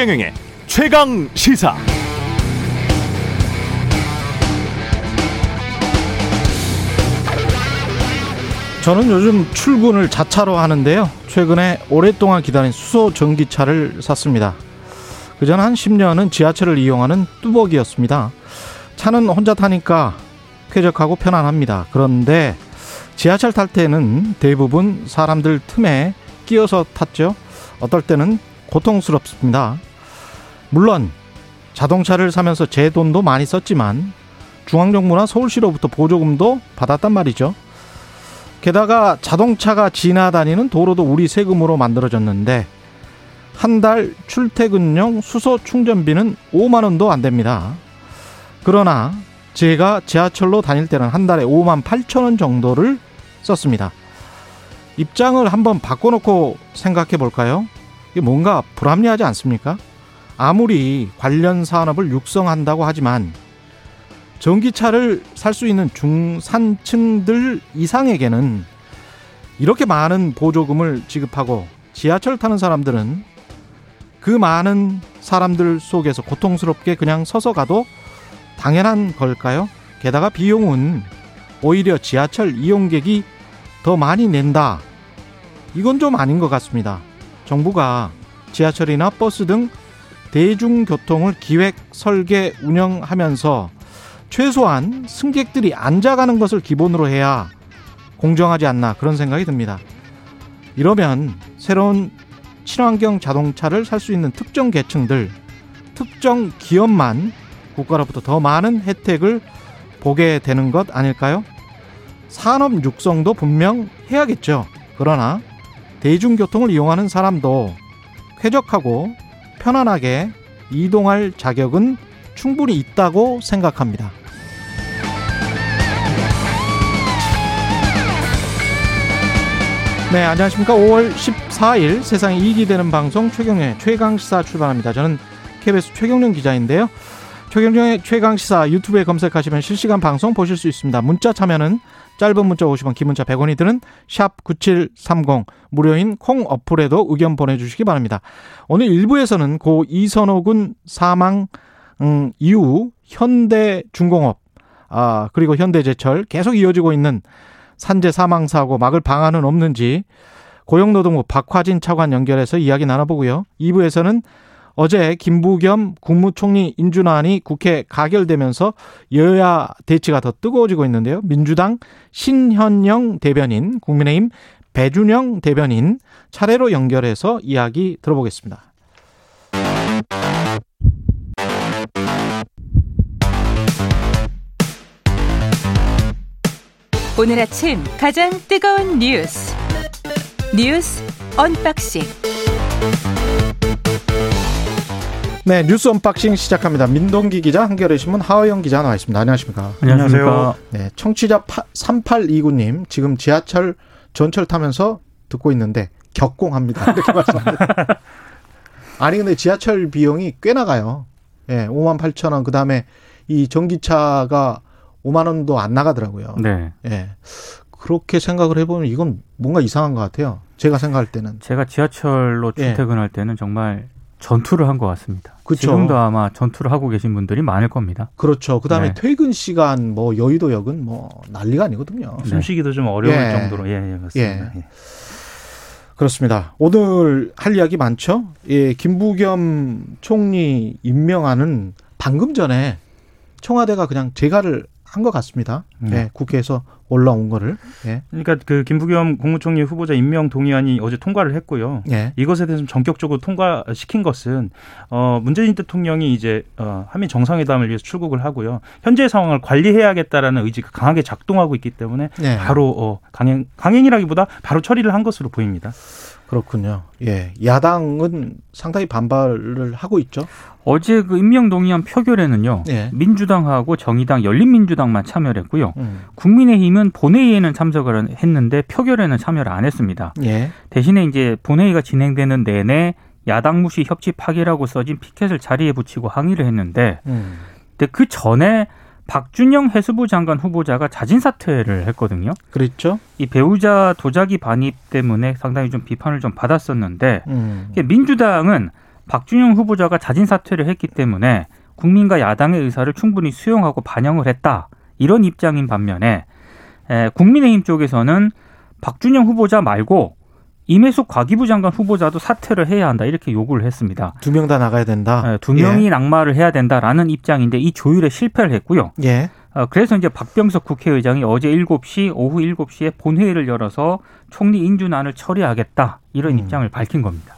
최경영의 최강 시사. 저는 요즘 출근을 자차로 하는데요. 최근에 오랫동안 기다린 수소 전기차를 샀습니다. 그전 한 10년은 지하철을 이용하는 뚜벅이었습니다. 차는 혼자 타니까 쾌적하고 편안합니다. 그런데 지하철 탈 때는 대부분 사람들 틈에 끼어서 탔죠. 어떨 때는 고통스럽습니다. 물론 자동차를 사면서 제 돈도 많이 썼지만 중앙정부나 서울시로부터 보조금도 받았단 말이죠. 게다가 자동차가 지나다니는 도로도 우리 세금으로 만들어졌는데 한 달 출퇴근용 수소 충전비는 5만 원도 안 됩니다. 그러나 제가 지하철로 다닐 때는 한 달에 5만 8천 원 정도를 썼습니다. 입장을 한번 바꿔놓고 생각해 볼까요? 이게 뭔가 불합리하지 않습니까? 아무리 관련 산업을 육성한다고 하지만 전기차를 살 수 있는 중산층들 이상에게는 이렇게 많은 보조금을 지급하고 지하철 타는 사람들은 그 많은 사람들 속에서 고통스럽게 그냥 서서 가도 당연한 걸까요? 게다가 비용은 오히려 지하철 이용객이 더 많이 낸다. 이건 좀 아닌 것 같습니다. 정부가 지하철이나 버스 등 대중교통을 기획, 설계, 운영하면서 최소한 승객들이 앉아가는 것을 기본으로 해야 공정하지 않나 그런 생각이 듭니다. 이러면 새로운 친환경 자동차를 살 수 있는 특정 계층들, 특정 기업만 국가로부터 더 많은 혜택을 보게 되는 것 아닐까요? 산업 육성도 분명 해야겠죠. 그러나 대중교통을 이용하는 사람도 쾌적하고 편안하게 이동할 자격은 충분히 있다고 생각합니다. 네, 안녕하십니까. 5월 14일 세상에 이익이 되는 방송 최경련의 최강시사 출발합니다. 저는 KBS 최경련 기자인데요. 최경련의 최강시사 유튜브에 검색하시면 실시간 방송 보실 수 있습니다. 문자 참여는 짧은 문자 50원, 긴 문자 100원이 드는 샵 9730 무료인 콩 어플에도 의견 보내주시기 바랍니다. 오늘 1부에서는 고 이선호 군 사망 음, 이후 현대중공업 아 그리고 현대제철 계속 이어지고 있는 산재 사망 사고 막을 방안은 없는지 고용노동부 박화진 차관 연결해서 이야기 나눠보고요. 2부에서는 어제 김부겸 국무총리 인준안이 국회 가결되면서 여야 대치가 더 뜨거워지고 있는데요. 민주당 신현영 대변인, 국민의힘 배준영 대변인 차례로 연결해서 이야기 들어보겠습니다. 오늘 아침 가장 뜨거운 뉴스 뉴스 언박싱 네, 뉴스 언박싱 시작합니다. 민동기 기자, 한겨레 신문 하어영 기자 나와 있습니다. 안녕하십니까? 안녕하세요. 네, 청취자 3829님 지금 지하철 전철 타면서 듣고 있는데 격공합니다. 이렇게 말씀합니다. 아니 근데 지하철 비용이 꽤 나가요. 예, 5만 8천 원. 그다음에 이 전기차가 5만 원도 안 나가더라고요. 네. 예. 그렇게 생각을 해보면 이건 뭔가 이상한 것 같아요. 제가 생각할 때는. 제가 지하철로 예. 출퇴근할 때는 정말 전투를 한 것 같습니다. 그쵸. 지금도 아마 전투를 하고 계신 분들이 많을 겁니다. 그렇죠. 그다음에 네. 퇴근 시간 뭐 여의도역은 뭐 난리가 아니거든요. 네. 숨쉬기도 좀 어려울 예. 정도로 예, 예 맞습니다. 예. 그렇습니다. 오늘 할 이야기 많죠? 예, 김부겸 총리 임명안은 방금 전에 청와대가 그냥 재가를 한 것 같습니다. 네. 예, 국회에서 올라온 거를. 예. 그러니까 그 김부겸 국무총리 후보자 임명 동의안이 어제 통과를 했고요. 예. 이것에 대해서 전격적으로 통과시킨 것은 어 문재인 대통령이 이제 어 한미 정상회담을 위해서 출국을 하고요. 현재 상황을 관리해야겠다라는 의지가 강하게 작동하고 있기 때문에 예. 바로 어 강행 강행이라기보다 바로 처리를 한 것으로 보입니다. 그렇군요. 예. 야당은 상당히 반발을 하고 있죠. 어제 그 임명 동의안 표결에는요. 예. 민주당하고 정의당, 열린민주당만 참여를 했고요. 음. 국민의힘은 본회의에는 참석을 했는데 표결에는 참여를 안 했습니다. 예. 대신에 이제 본회의가 진행되는 내내 야당 무시 협치 파기라고 써진 피켓을 자리에 붙이고 항의를 했는데 음. 근데 그 전에 박준영 해수부 장관 후보자가 자진 사퇴를 했거든요. 그랬죠? 이 배우자 도자기 반입 때문에 상당히 좀 비판을 좀 받았었는데 음. 민주당은 박준영 후보자가 자진 사퇴를 했기 때문에 국민과 야당의 의사를 충분히 수용하고 반영을 했다 이런 입장인 반면에 에, 국민의힘 쪽에서는 박준영 후보자 말고 임혜숙 과기부 장관 후보자도 사퇴를 해야 한다 이렇게 요구를 했습니다. 두 명 다 나가야 된다. 에, 두 명이 낙마를 해야 된다라는 입장인데 이 조율에 실패를 했고요. 예. 어, 그래서 이제 박병석 국회의장이 어제 7시 오후 7시에 본회의를 열어서 총리 인준안을 처리하겠다 이런 음. 입장을 밝힌 겁니다.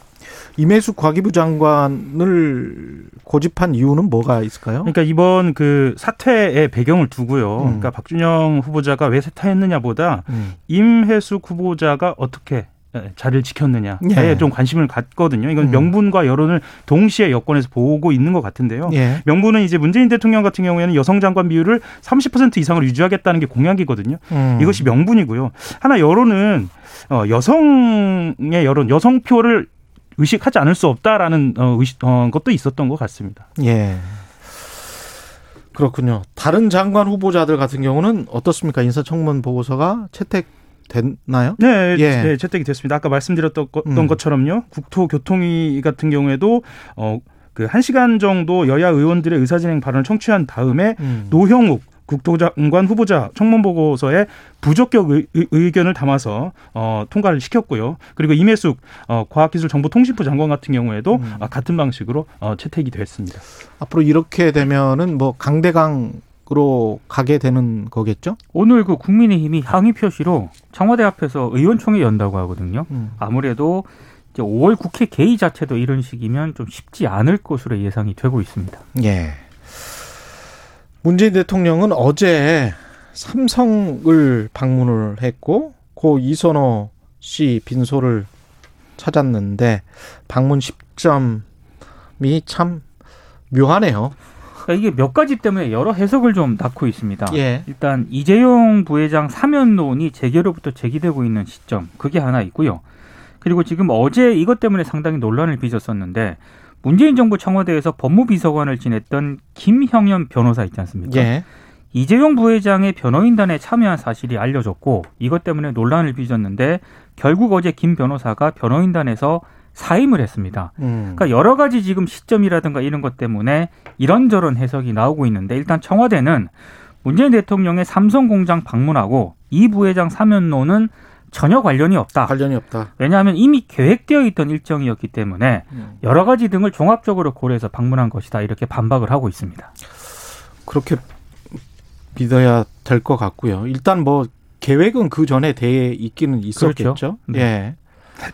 임혜숙 과기부 장관을 고집한 이유는 뭐가 있을까요? 그러니까 이번 그 사퇴의 배경을 두고요. 음. 그러니까 박준영 후보자가 왜 사퇴했느냐보다 음. 임혜숙 후보자가 어떻게 자리를 지켰느냐에 예. 좀 관심을 갖거든요. 이건 음. 명분과 여론을 동시에 여권에서 보고 있는 것 같은데요. 예. 명분은 이제 문재인 대통령 같은 경우에는 여성 장관 비율을 30% 이상으로 유지하겠다는 게 공약이거든요. 음. 이것이 명분이고요. 하나 여론은 어, 여성의 여론, 여성표를 의식하지 않을 수 없다라는 어, 의식, 어, 것도 있었던 것 같습니다. 예. 그렇군요. 다른 장관 후보자들 같은 경우는 어떻습니까? 인사청문 보고서가 채택 됐나요? 네, 예. 네, 채택이 됐습니다. 아까 말씀드렸던 거- 음. 것처럼요. 국토교통위 같은 경우에도 어, 그 1시간 정도 여야 의원들의 의사진행 발언을 청취한 다음에 음. 노형욱 국토장관 후보자 청문 보고서에 부적격 의, 의- 견을 담아서 어, 통과를 시켰고요. 그리고 임혜숙 어, 과학기술정보통신부 장관 같은 경우에도 음. 아, 같은 방식으로 어, 채택이 됐습니다. 앞으로 이렇게 되면은 뭐 강대강 으로 가게 되는 거겠죠? 오늘 그 국민의힘이 항의 표시로 청와대 앞에서 의원총회 연다고 하거든요. 음. 아무래도 이제 5월 국회 개의 자체도 이런 식이면 좀 쉽지 않을 것으로 예상이 되고 있습니다. 예. 문재인 대통령은 어제 삼성을 방문을 했고 고 이선호 씨 빈소를 찾았는데 방문 시점이 참 묘하네요. 그러니까 이게 몇 가지 때문에 여러 해석을 좀 낳고 있습니다. 예. 일단 이재용 부회장 사면론이 재개로부터 제기되고 있는 시점 그게 하나 있고요. 그리고 지금 어제 이것 때문에 상당히 논란을 빚었었는데 문재인 정부 청와대에서 법무비서관을 지냈던 김형현 변호사 있지 않습니까? 예. 이재용 부회장의 변호인단에 참여한 사실이 알려졌고 이것 때문에 논란을 빚었는데 결국 어제 김 변호사가 변호인단에서 사임을 했습니다. 음. 그러니까 여러 가지 지금 시점이라든가 이런 것 때문에 이런저런 해석이 나오고 있는데 일단 청와대는 문재인 대통령의 삼성 공장 방문하고 이 부회장 사면론은 전혀 관련이 없다. 관련이 없다. 왜냐하면 이미 계획되어 있던 일정이었기 때문에 음. 여러 가지 등을 종합적으로 고려해서 방문한 것이다. 이렇게 반박을 하고 있습니다. 그렇게 믿어야 될 것 같고요. 일단 뭐 계획은 그 전에 돼 있기는 있었겠죠. 그렇죠. 네. 예.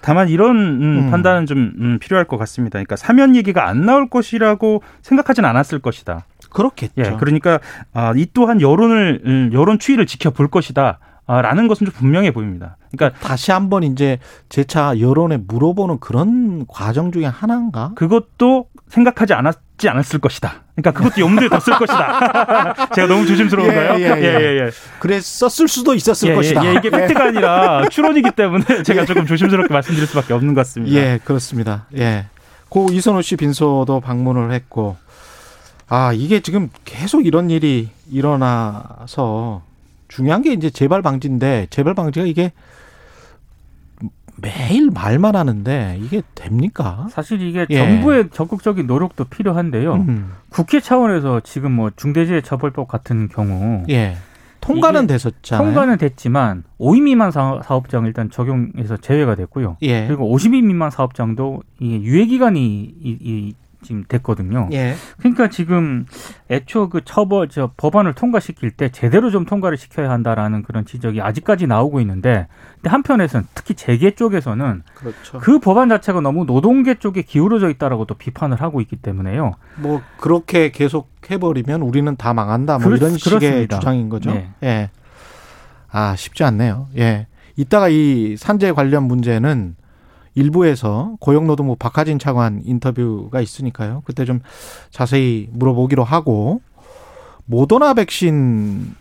다만 이런 음, 음. 판단은 좀 음, 필요할 것 같습니다. 그러니까 사면 얘기가 안 나올 것이라고 생각하진 않았을 것이다. 그렇겠죠. 예, 그러니까 아, 이 또한 여론을 음, 여론 추이를 지켜볼 것이다. 아, 라는 것은 좀 분명해 보입니다. 그러니까 다시 한번 이제 재차 여론에 물어보는 그런 과정 중에 하나인가? 그것도 생각하지 않았 지 않았을 것이다. 그러니까 그것도 염두에 뒀을 것이다. 제가 너무 조심스러운가요? 예, 예, 예. 예. 그랬었을 수도 있었을 예, 것이다. 예, 이게 팩트가 아니라 추론이기 때문에 제가 조금 조심스럽게 말씀드릴 수밖에 없는 것 같습니다. 예, 그렇습니다. 예. 고 이선호 씨 빈소도 방문을 했고, 아, 이게 지금 계속 이런 일이 일어나서 중요한 게 이제 재발 방지인데, 재발 방지가 이게 매일 말만 하는데 이게 됩니까? 사실 이게 예. 정부의 적극적인 노력도 필요한데요. 음, 국회 차원에서 지금 뭐 중대재해처벌법 같은 경우 예. 통과는 됐었잖아요. 통과는 됐지만 5인 미만 사- 사업장 일단 적용해서 제외가 됐고요. 예. 그리고 50인 미만 사업장도 이게 유예 기간이 이, 이 지금 됐거든요. 예. 그러니까 지금 애초 그 처벌 저 법안을 통과시킬 때 제대로 좀 통과를 시켜야 한다라는 그런 지적이 아직까지 나오고 있는데 근데 한편에서는 특히 재계 쪽에서는 그렇죠. 그 법안 자체가 너무 노동계 쪽에 기울어져 있다라고 또 비판을 하고 있기 때문에요. 뭐 그렇게 계속 해버리면 우리는 다 망한다. 뭐 그렇- 이런 식의 그렇습니다. 주장인 거죠. 네. 예. 아 쉽지 않네요. 예. 이따가 이 산재 관련 문제는 일부에서 고용노동부 박하진 차관 인터뷰가 있으니까요. 그때 좀 자세히 물어보기로 하고 모더나 백신이었군요.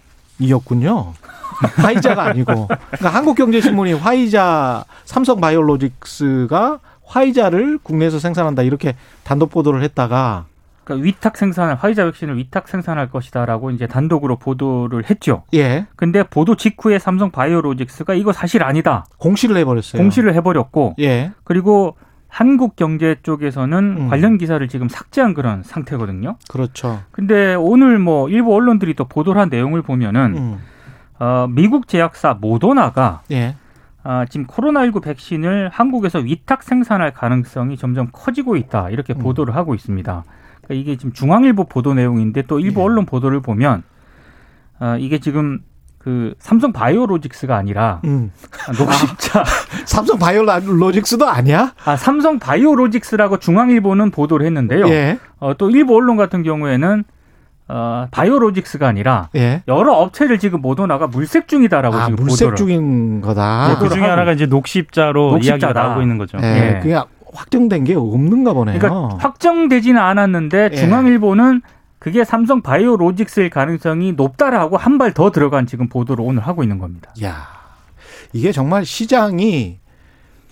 화이자가 아니고. 그러니까 한국경제신문이 화이자 삼성바이오로직스가 화이자를 국내에서 생산한다 이렇게 단독 보도를 했다가 그러니까 위탁 생산을 화이자 백신을 위탁 생산할 것이다라고 이제 단독으로 보도를 했죠. 예. 근데 보도 직후에 삼성 바이오로직스가 이거 사실 아니다. 공시를 해버렸어요. 공시를 해버렸고 예. 그리고 한국 경제 쪽에서는 음. 관련 기사를 지금 삭제한 그런 상태거든요. 그렇죠. 근데 오늘 뭐 일부 언론들이 또 보도를 한 내용을 보면은 음. 어, 미국 제약사 모더나가 예. 아, 지금 코로나19 백신을 한국에서 위탁 생산할 가능성이 점점 커지고 있다 이렇게 음. 보도를 하고 있습니다. 그러니까 이게 지금 중앙일보 보도 내용인데 또 일부 예. 언론 보도를 보면 아, 이게 지금 그 삼성 바이오로직스가 아니라 음. 녹십자 삼성 바이오로직스도 아니야? 아, 삼성 바이오로직스라고 중앙일보는 보도를 했는데요. 예. 어, 또 일부 언론 같은 경우에는 어, 바이오로직스가 아니라 예. 여러 업체를 지금 모더나가 물색 중이다라고 아, 지금 물색 보도를 중인 거다. 네, 그 중에. 하나가 이제 녹십자로 녹십자다. 이야기가 나오고 있는 거죠. 예. 예. 그게 확정된 게 없는가 보네요. 그러니까 확정되지는 않았는데 예. 중앙일보는 그게 삼성 바이오로직스일 가능성이 높다라고 한 발 더 들어간 지금 보도를 오늘 하고 있는 겁니다. 야, 이게 정말 시장이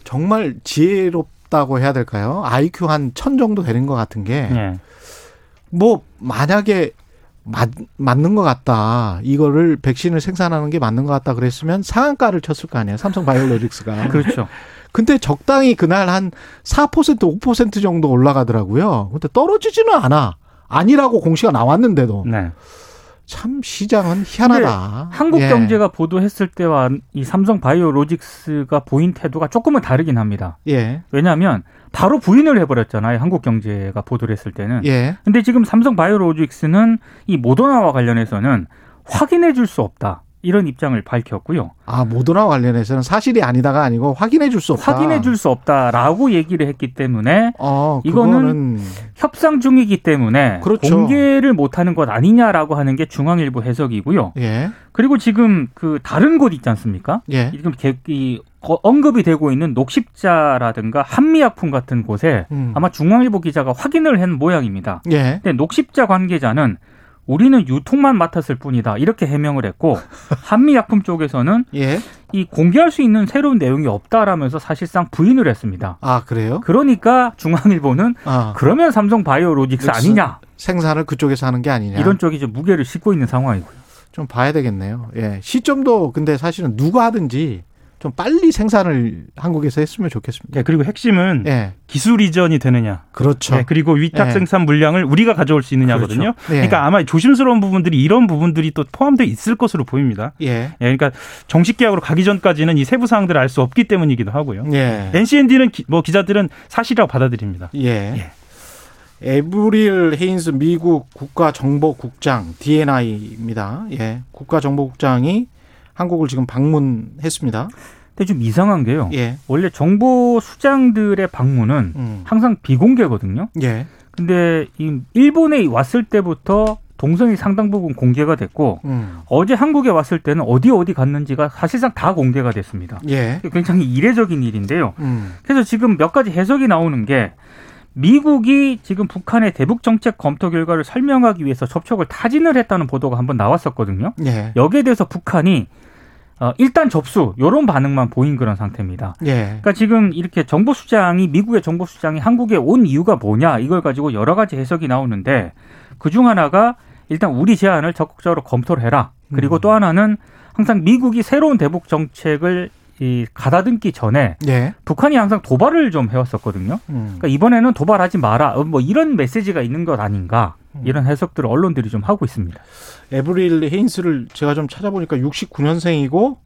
정말 지혜롭다고 해야 될까요? IQ 한 천 정도 되는 것 같은 게, 예. 뭐, 만약에 맞, 맞는 것 같다. 이거를 백신을 생산하는 게 맞는 것 같다. 그랬으면 상한가를 쳤을 거 아니에요. 삼성 바이오로직스가. 그렇죠. 근데 적당히 그날 한 4% 5% 정도 올라가더라고요. 근데 떨어지지는 않아. 아니라고 공시가 나왔는데도. 네. 참 시장은 희한하다. 한국 예. 경제가 보도했을 때와 이 삼성 바이오로직스가 보인 태도가 조금은 다르긴 합니다. 예. 왜냐하면 바로 부인을 해버렸잖아요. 한국 경제가 보도를 했을 때는. 예. 근데 지금 삼성 바이오로직스는 이 모더나와 관련해서는 확인해 줄 수 없다. 이런 입장을 밝혔고요. 아, 모더나 관련해서는 사실이 아니다가 아니고 확인해 줄 수 없다. 확인해 줄 수 없다라고 얘기를 했기 때문에 어, 이거는- 협상 중이기 때문에 그렇죠. 공개를 못하는 것 아니냐라고 하는 게 중앙일보 해석이고요. 예. 그리고 지금 그 다른 곳 있지 않습니까? 예. 지금 개- 이 어- 언급이 되고 있는 녹십자라든가 한미약품 같은 곳에 음. 아마 중앙일보 기자가 확인을 한 모양입니다. 예. 근데 녹십자 관계자는 우리는 유통만 맡았을 뿐이다 이렇게 해명을 했고 한미 약품 쪽에서는 예. 이 공개할 수 있는 새로운 내용이 없다라면서 사실상 부인을 했습니다. 아, 그래요? 그러니까 중앙일보는 아. 그러면 삼성 바이오로직스 록스. 아니냐 생산을 그쪽에서 하는 게 아니냐. 이런 쪽이 이제 무게를 싣고 있는 상황이고요. 좀 봐야 되겠네요. 예. 시점도 근데 사실은 누가 하든지 좀 빨리 생산을 한국에서 했으면 좋겠습니다. 예, 그리고 핵심은 예. 기술 이전이 되느냐. 그렇죠. 예, 그리고 위탁 예. 생산 물량을 우리가 가져올 수 있느냐거든요. 예. 그러니까 아마 조심스러운 부분들이 이런 부분들이 또 포함되어 있을 것으로 보입니다. 예. 예, 그러니까 정식 계약으로 가기 전까지는 이 세부 사항들을 알 수 없기 때문이기도 하고요. 예. NCND는 뭐 기자들은 사실이라고 받아들입니다. 예. 예. 에브릴 헤인스 미국 국가정보국장 DNI입니다. 예. 국가정보국장이 한국을 지금 방문했습니다. 근데 좀 이상한 게요. 예. 원래 정보 수장들의 방문은 음. 항상 비공개거든요. 예. 근데 이 일본에 왔을 때부터 동선이 상당 부분 공개가 됐고 음. 어제 한국에 왔을 때는 어디 어디 갔는지가 사실상 다 공개가 됐습니다. 예. 굉장히 이례적인 일인데요. 음. 그래서 지금 몇 가지 해석이 나오는 게 미국이 지금 북한의 대북 정책 검토 결과를 설명하기 위해서 접촉을 타진을 했다는 보도가 한번 나왔었거든요. 예. 여기에 대해서 북한이 어, 일단 접수 요런 반응만 보인 그런 상태입니다. 예. 그러니까 지금 이렇게 정보 수장이 미국의 정보 수장이 한국에 온 이유가 뭐냐 이걸 가지고 여러 가지 해석이 나오는데 그 중 하나가 일단 우리 제안을 적극적으로 검토를 해라. 그리고 음. 또 하나는 항상 미국이 새로운 대북 정책을 이 가다듬기 전에 예. 북한이 항상 도발을 좀 해왔었거든요. 음. 그러니까 이번에는 도발하지 마라. 어, 뭐 이런 메시지가 있는 것 아닌가 이런 해석들을 언론들이 좀 하고 있습니다. 에브릴 헤인스를 제가 좀 찾아보니까 69년생이고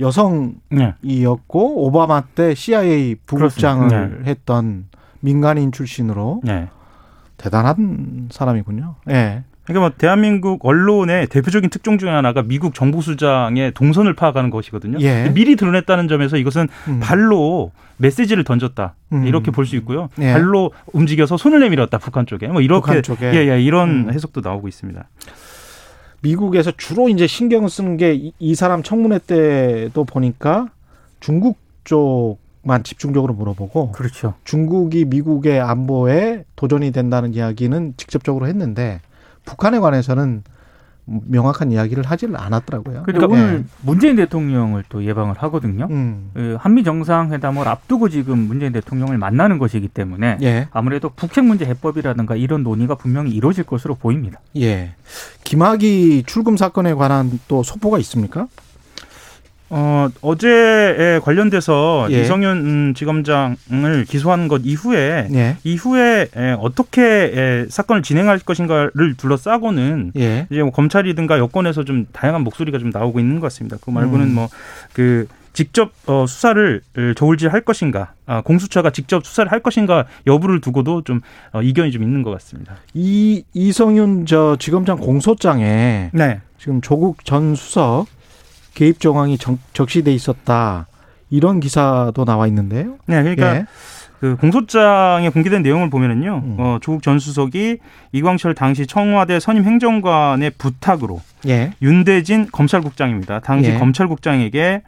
여성이었고 네. 오바마 때 CIA 부국장을 그렇습니다. 했던 민간인 출신으로 네. 대단한 사람이군요. 예. 그러니까 뭐 대한민국 언론의 대표적인 특종 중에 하나가 미국 정보수장의 동선을 파악하는 것이거든요. 예. 미리 드러냈다는 점에서 이것은 음. 발로 메시지를 던졌다 음. 이렇게 볼 수 있고요. 예. 발로 움직여서 손을 내밀었다 북한 쪽에 뭐 이렇게 쪽에. 예, 예, 이런 음. 해석도 나오고 있습니다. 미국에서 주로 이제 신경 쓰는 게 이 사람 청문회 때도 보니까 중국 쪽 만 집중적으로 물어보고 그렇죠. 중국이 미국의 안보에 도전이 된다는 이야기는 직접적으로 했는데 북한에 관해서는 명확한 이야기를 하지를 않았더라고요. 그런데 그러니까, 오늘 문재인 대통령을 또 예방을 하거든요. 음. 그 한미 정상회담을 앞두고 지금 문재인 대통령을 만나는 것이기 때문에 예. 아무래도 북핵 문제 해법이라든가 이런 논의가 분명히 이루어질 것으로 보입니다. 예. 김학의 출금 사건에 관한 또 속보가 있습니까? 어, 어제에 관련돼서 예. 이성윤 음, 지검장을 기소한 것 이후에 예. 이후에 에, 어떻게 에, 사건을 진행할 것인가를 둘러싸고는 예. 이제 뭐 검찰이든가 여권에서 좀 다양한 목소리가 좀 나오고 있는 것 같습니다. 그 말고는 음. 뭐그 직접 어, 수사를 저울질할 것인가, 아, 공수처가 직접 수사를 할 것인가 여부를 두고도 좀 어, 이견이 좀 있는 것 같습니다. 이 이성윤 저 지검장 공소장에 네. 지금 조국 전 수석 개입 정황이 정- 적시돼 있었다. 이런 기사도 나와 있는데요. 네, 그러니까 예. 그 공소장에 공개된 내용을 보면은요, 음. 어, 조국 전 수석이 이광철 당시 청와대 선임 행정관의 부탁으로 예. 윤대진 검찰국장입니다. 당시 예. 검찰국장에게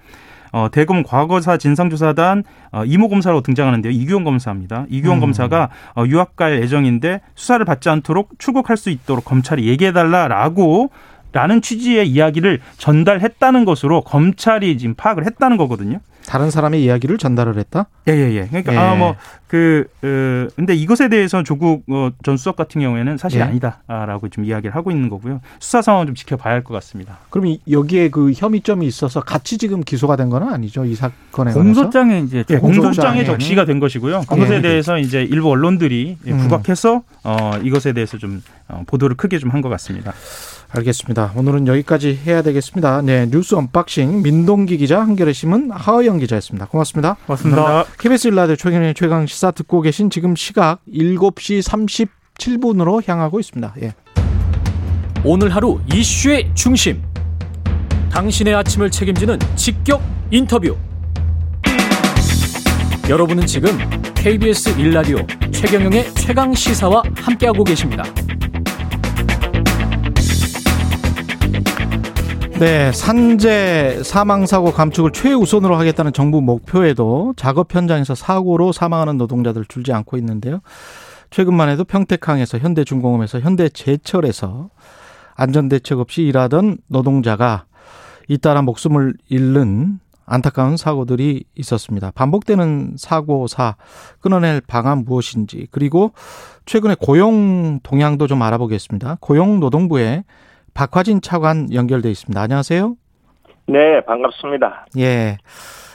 어, 대검 과거사 진상조사단 어, 이모 검사로 등장하는데요. 이규영 검사입니다. 이규영 음. 검사가 어, 유학 갈 예정인데 수사를 받지 않도록 출국할 수 있도록 검찰이 얘기해달라라고 라는 취지의 이야기를 전달했다는 것으로 검찰이 지금 파악을 했다는 거거든요. 다른 사람의 이야기를 전달을 했다. 예 예 예. 그러니까 예. 아 뭐 그 어, 근데 이것에 대해서 조국 어, 전 수석 같은 경우에는 사실 예. 아니다라고 지금 이야기를 하고 있는 거고요. 수사 상황 좀 지켜봐야 할 것 같습니다. 그럼 이- 여기에 그 혐의점이 있어서 같이 지금 기소가 된 건 아니죠? 이 사건에. 공소장에 이제 예, 공소장에 적시가 된 것이고요. 그것에 예. 대해서 이제 일부 언론들이 음. 부각해서 어, 이것에 대해서 좀 어, 보도를 크게 좀 한 것 같습니다. 알겠습니다. 오늘은 여기까지 해야 되겠습니다. 네, 뉴스 unboxing 민동기 기자, 한겨레 신문 하어영 기자였습니다. 고맙습니다. 고맙습니다. KBS 일라디오 최경영의 최강 시사 듣고 계신 지금 시각 7시 37분으로 향하고 있습니다. 예. 오늘 하루 이슈의 중심. 당신의 아침을 책임지는 직격 인터뷰. 여러분은 지금 KBS 일라디오 최경영의 최강 시사와 함께하고 계십니다. 네, 산재 사망 사고 감축을 최우선으로 하겠다는 정부 목표에도 작업 현장에서 사고로 사망하는 노동자들 줄지 않고 있는데요. 최근만 해도 평택항에서 현대중공업에서 현대제철에서 안전대책 없이 일하던 노동자가 잇따라 목숨을 잃는 안타까운 사고들이 있었습니다. 반복되는 사고사 끊어낼 방안 무엇인지 그리고 최근에 고용 동향도 좀 알아보겠습니다. 고용노동부의 박화진 차관 연결돼 있습니다. 안녕하세요. 네, 반갑습니다. 예.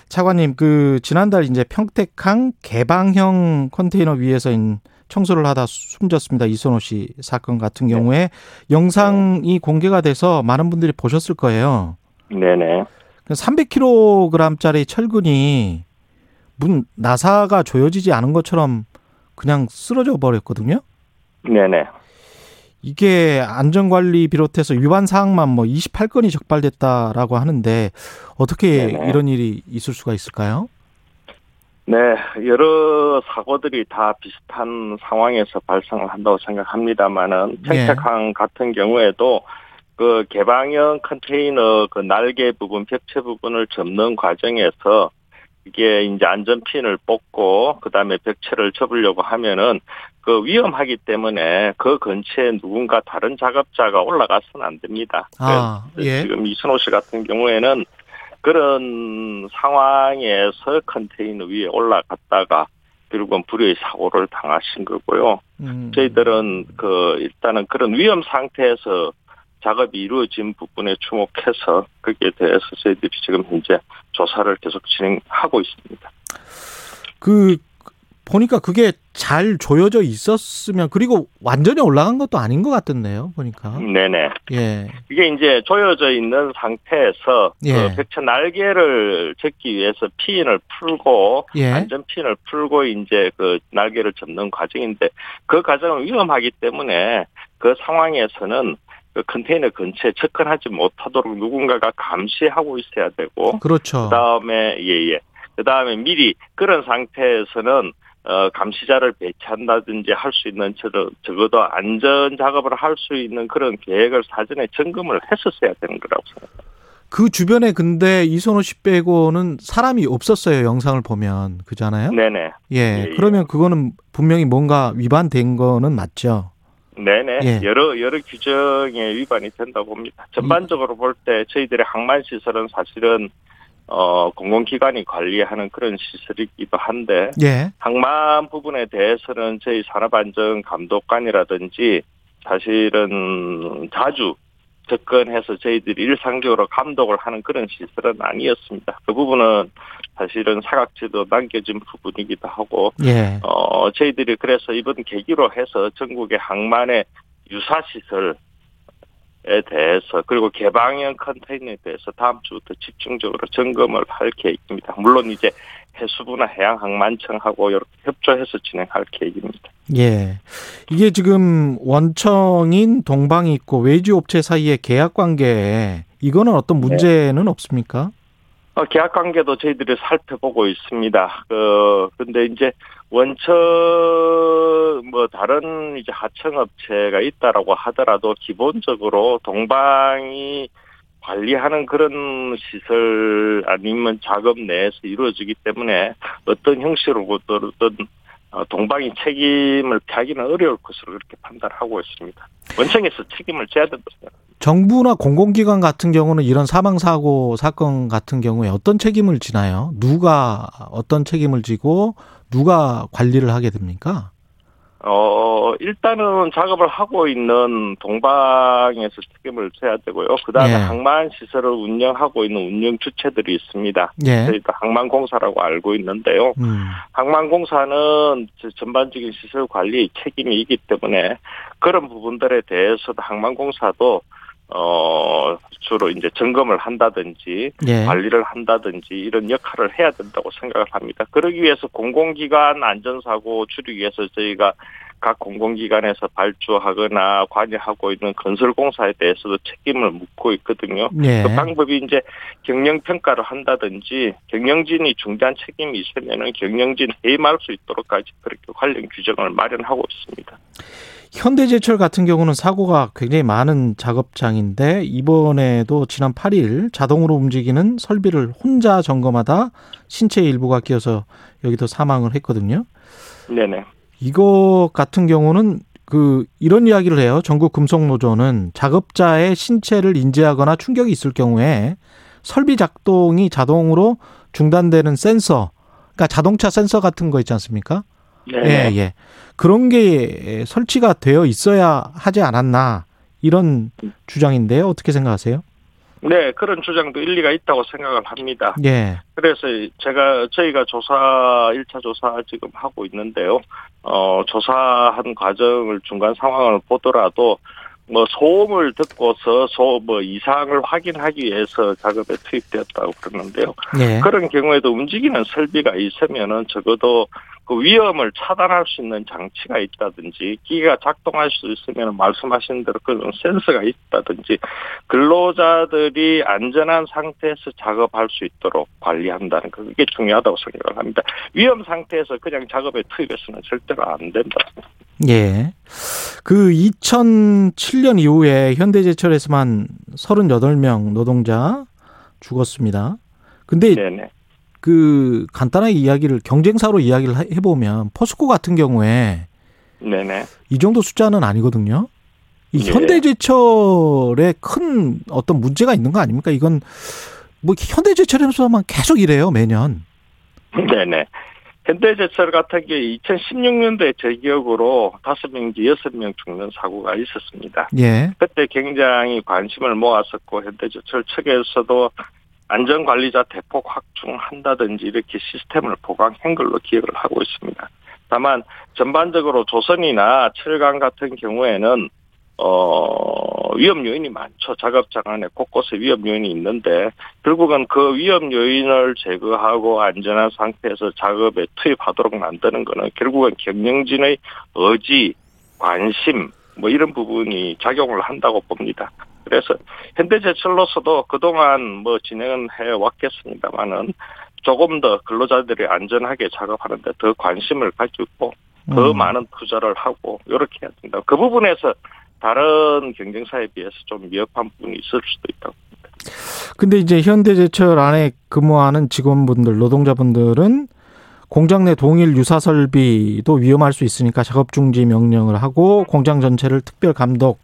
차관님, 그, 지난달 이제 평택항 개방형 컨테이너 위에서 인- 청소를 하다 숨졌습니다. 이선호 씨 사건 같은 경우에 영상이 공개가 돼서 많은 분들이 보셨을 거예요. 네네. 300kg짜리 철근이 문 나사가 조여지지 않은 것처럼 그냥 쓰러져 버렸거든요. 네네. 이게 안전관리 비롯해서 위반 사항만 뭐 28건이 적발됐다라고 하는데 어떻게 네네. 이런 일이 있을 수가 있을까요? 네, 여러 사고들이 다 비슷한 상황에서 발생을 한다고 생각합니다만은 네. 평택항 같은 경우에도 그 개방형 컨테이너 그 날개 부분, 벽체 부분을 접는 과정에서 이게 이제 안전핀을 뽑고 그다음에 벽체를 접으려고 하면은 그 위험하기 때문에 그 근처에 누군가 다른 작업자가 올라가서는 안 됩니다. 아, 예. 지금 이순호 씨 같은 경우에는 그런 상황에서 컨테이너 위에 올라갔다가 결국은 불의의 사고를 당하신 거고요. 음. 저희들은 그 일단은 그런 위험 상태에서 작업이 이루어진 부분에 주목해서 거기에 대해서 저희들이 지금 현재 조사를 계속 진행하고 있습니다. 그 보니까 그게 잘 조여져 있었으면 그리고 완전히 올라간 것도 아닌 것 같던데요. 보니까 네네. 예. 이게 이제 조여져 있는 상태에서 예. 그 벽체 날개를 접기 위해서 핀을 풀고 예. 안전핀을 풀고 이제 그 날개를 접는 과정인데 그 과정은 위험하기 때문에 그 상황에서는 그 컨테이너 근처에 접근하지 못하도록 누군가가 감시하고 있어야 되고 그렇죠. 그다음에 예예 그다음에 미리 그런 상태에서는 어 감시자를 배치한다든지 할 수 있는 저- 적어도 안전 작업을 할 수 있는 그런 계획을 사전에 점검을 했었어야 되는 거라고 생각합니다. 그 주변에 근데 이선호 씨 빼고는 사람이 없었어요. 영상을 보면 그잖아요. 네네 예. 예. 그러면 그거는 분명히 뭔가 위반된 거는 맞죠. 네네 예. 여러 여러 규정에 위반이 된다고 봅니다. 전반적으로 볼 때 저희들의 항만 시설은 사실은 어 공공기관이 관리하는 그런 시설이기도 한데 예. 항만 부분에 대해서는 저희 산업안전감독관이라든지 사실은 자주 접근해서 저희들이 일상적으로 감독을 하는 그런 시설은 아니었습니다. 그 부분은 사실은 사각지도 남겨진 부분이기도 하고 예. 어, 저희들이 그래서 이번 계기로 해서 전국의 항만의 유사시설 에 대해서 그리고 개방형 컨테이너에 대해서 다음 주부터 집중적으로 점검을 할 계획입니다. 물론 이제 해수부나 해양항만청하고 이렇게 협조해서 진행할 계획입니다. 예. 이게 지금 원청인 동방이 있고 외주 업체 사이의 계약 관계에 이거는 어떤 문제는 없습니까? 어, 계약 관계도 저희들이 살펴보고 있습니다. 그, 근데 이제 원청, 뭐, 다른 이제 하청업체가 있다라고 하더라도 기본적으로 동방이 관리하는 그런 시설 아니면 작업 내에서 이루어지기 때문에 어떤 형식으로든 어, 동방이 책임을 피하기는 어려울 것으로 그렇게 판단하고 있습니다. 원청에서 책임을 져야 된다고. 정부나 공공기관 같은 경우는 이런 사망 사고 사건 같은 경우에 어떤 책임을 지나요? 누가 어떤 책임을 지고 누가 관리를 하게 됩니까? 어, 일단은 작업을 하고 있는 동방에서 책임을 져야 되고요. 그 다음에 예. 항만 시설을 운영하고 있는 운영 주체들이 있습니다. 예. 저희가 항만공사라고 알고 있는데요. 음. 항만공사는 저 전반적인 시설 관리 책임이 있기 때문에 그런 부분들에 대해서도 항만공사도 어, 주로 이제 점검을 한다든지 예. 관리를 한다든지 이런 역할을 해야 된다고 생각을 합니다. 그러기 위해서 공공기관 안전사고 줄이기 위해서 저희가 각 공공기관에서 발주하거나 관여하고 있는 건설공사에 대해서도 책임을 묻고 있거든요. 예. 그 방법이 이제 경영평가를 한다든지 경영진이 중대한 책임이 있으면은 경영진 해임할 수 있도록까지 그렇게 관련 규정을 마련하고 있습니다. 현대제철 같은 경우는 사고가 굉장히 많은 작업장인데 이번에도 지난 8일 자동으로 움직이는 설비를 혼자 점검하다 신체 일부가 끼어서 여기도 사망을 했거든요. 네네. 이거 같은 경우는 그 이런 이야기를 해요. 전국 금속 노조는 작업자의 신체를 인지하거나 충격이 있을 경우에 설비 작동이 자동으로 중단되는 센서, 그러니까 자동차 센서 같은 거 있지 않습니까? 네네. 예, 예. 그런 게 설치가 되어 있어야 하지 않았나 이런 주장인데요. 어떻게 생각하세요? 네, 그런 주장도 일리가 있다고 생각을 합니다. 예. 그래서 제가 저희가 조사 1차 조사 지금 하고 있는데요. 어 조사한 과정을 중간 상황을 보더라도 뭐 소음을 듣고서 소 뭐 이상을 확인하기 위해서 작업에 투입되었다고 그러는데요. 예. 그런 경우에도 움직이는 설비가 있으면은 적어도 그 위험을 차단할 수 있는 장치가 있다든지 기계가 작동할 수 있으면 말씀하신 대로 그런 센서가 있다든지 근로자들이 안전한 상태에서 작업할 수 있도록 관리한다는 거 그게 중요하다고 생각을 합니다. 위험 상태에서 그냥 작업에 투입해서는 절대로 안 된다. 예. 그 2007년 이후에 현대제철에서만 38명 노동자 죽었습니다. 근데 네네. 그 간단하게 이야기를 경쟁사로 이야기를 해- 해보면 포스코 같은 경우에 네네. 이 정도 숫자는 아니거든요. 이 예. 현대제철에 큰 어떤 문제가 있는 거 아닙니까? 이건 뭐 현대제철에서만 계속 이래요 매년. 네네. 현대제철 같은 경우 2016년도에 제 기억으로 다섯 명인지 여섯 명 죽는 사고가 있었습니다. 예. 그때 굉장히 관심을 모았었고 현대제철 측에서도 안전관리자 대폭 확충한다든지 이렇게 시스템을 보강한 걸로 기억을 하고 있습니다. 다만 전반적으로 조선이나 철강 같은 경우에는 어 위험 요인이 많죠. 작업장 안에 곳곳에 위험 요인이 있는데 결국은 그 위험 요인을 제거하고 안전한 상태에서 작업에 투입하도록 만드는 거는 결국은 경영진의 의지, 관심 뭐 이런 부분이 작용을 한다고 봅니다. 그래서 현대제철로서도 그동안 뭐 진행은 해 왔겠습니다만은 조금 더 근로자들이 안전하게 작업하는데 더 관심을 가지고 더 음. 많은 투자를 하고 이렇게 해야 된다. 그 부분에서 다른 경쟁사에 비해서 좀 미흡한 부분이 있을 수도 있다고. 근데 이제 현대제철 안에 근무하는 직원분들, 노동자분들은 공장 내 동일 유사 설비도 위험할 수 있으니까 작업 중지 명령을 하고 공장 전체를 특별 감독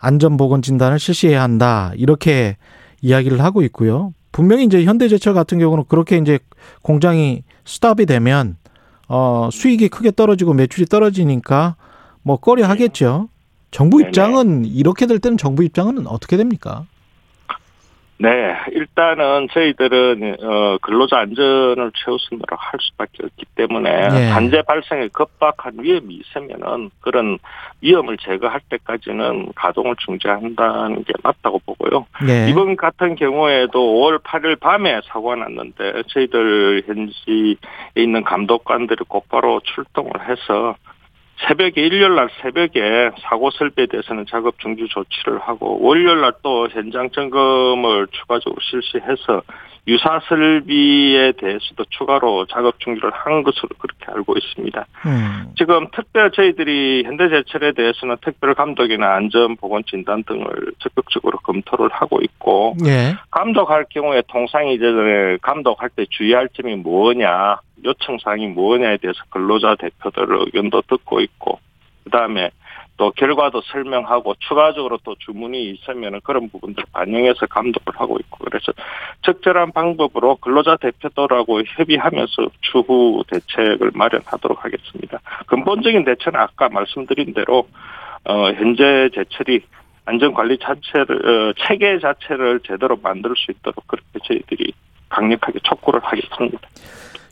안전 보건 진단을 실시해야 한다. 이렇게 이야기를 하고 있고요. 분명히 이제 현대제철 같은 경우는 그렇게 이제 공장이 스탑이 되면 어 수익이 크게 떨어지고 매출이 떨어지니까 뭐 꺼려 하겠죠. 정부 네네. 입장은 이렇게 될 때는 정부 입장은 어떻게 됩니까? 네, 일단은 저희들은 어, 근로자 안전을 최우선으로 할 수밖에 없기 때문에 예. 산재 발생에 급박한 위험이 있으면은 그런 위험을 제거할 때까지는 가동을 중지한다는 게 맞다고 보고요. 네. 이번 같은 경우에도 5월 8일 밤에 사고가 났는데 저희들 현지에 있는 감독관들이 곧바로 출동을 해서 새벽에 일요일 날 새벽에 사고 설비에 대해서는 작업 중지 조치를 하고 월요일 날 또 현장 점검을 추가적으로 실시해서 유사 설비에 대해서도 추가로 작업 중지를 한 것으로 그렇게 알고 있습니다. 음. 지금 특별 저희들이 현대제철에 대해서는 특별 감독이나 안전 보건 진단 등을 적극적으로 검토를 하고 있고 예. 감독할 경우에 통상 이제 감독할 때 주의할 점이 뭐냐 요청 사항이 뭐냐에 대해서 근로자 대표들 의견도 듣고 있고 그다음에 또 결과도 설명하고 추가적으로 또 주문이 있으면 그런 부분들 반영해서 감독을 하고 있고 그래서 적절한 방법으로 근로자 대표들하고 협의하면서 추후 대책을 마련하도록 하겠습니다. 근본적인 대책은 아까 말씀드린 대로 어 현재 제철이 안전관리 자체를 어, 체계 자체를 제대로 만들 수 있도록 그렇게 저희들이 강력하게 촉구를 하겠습니다.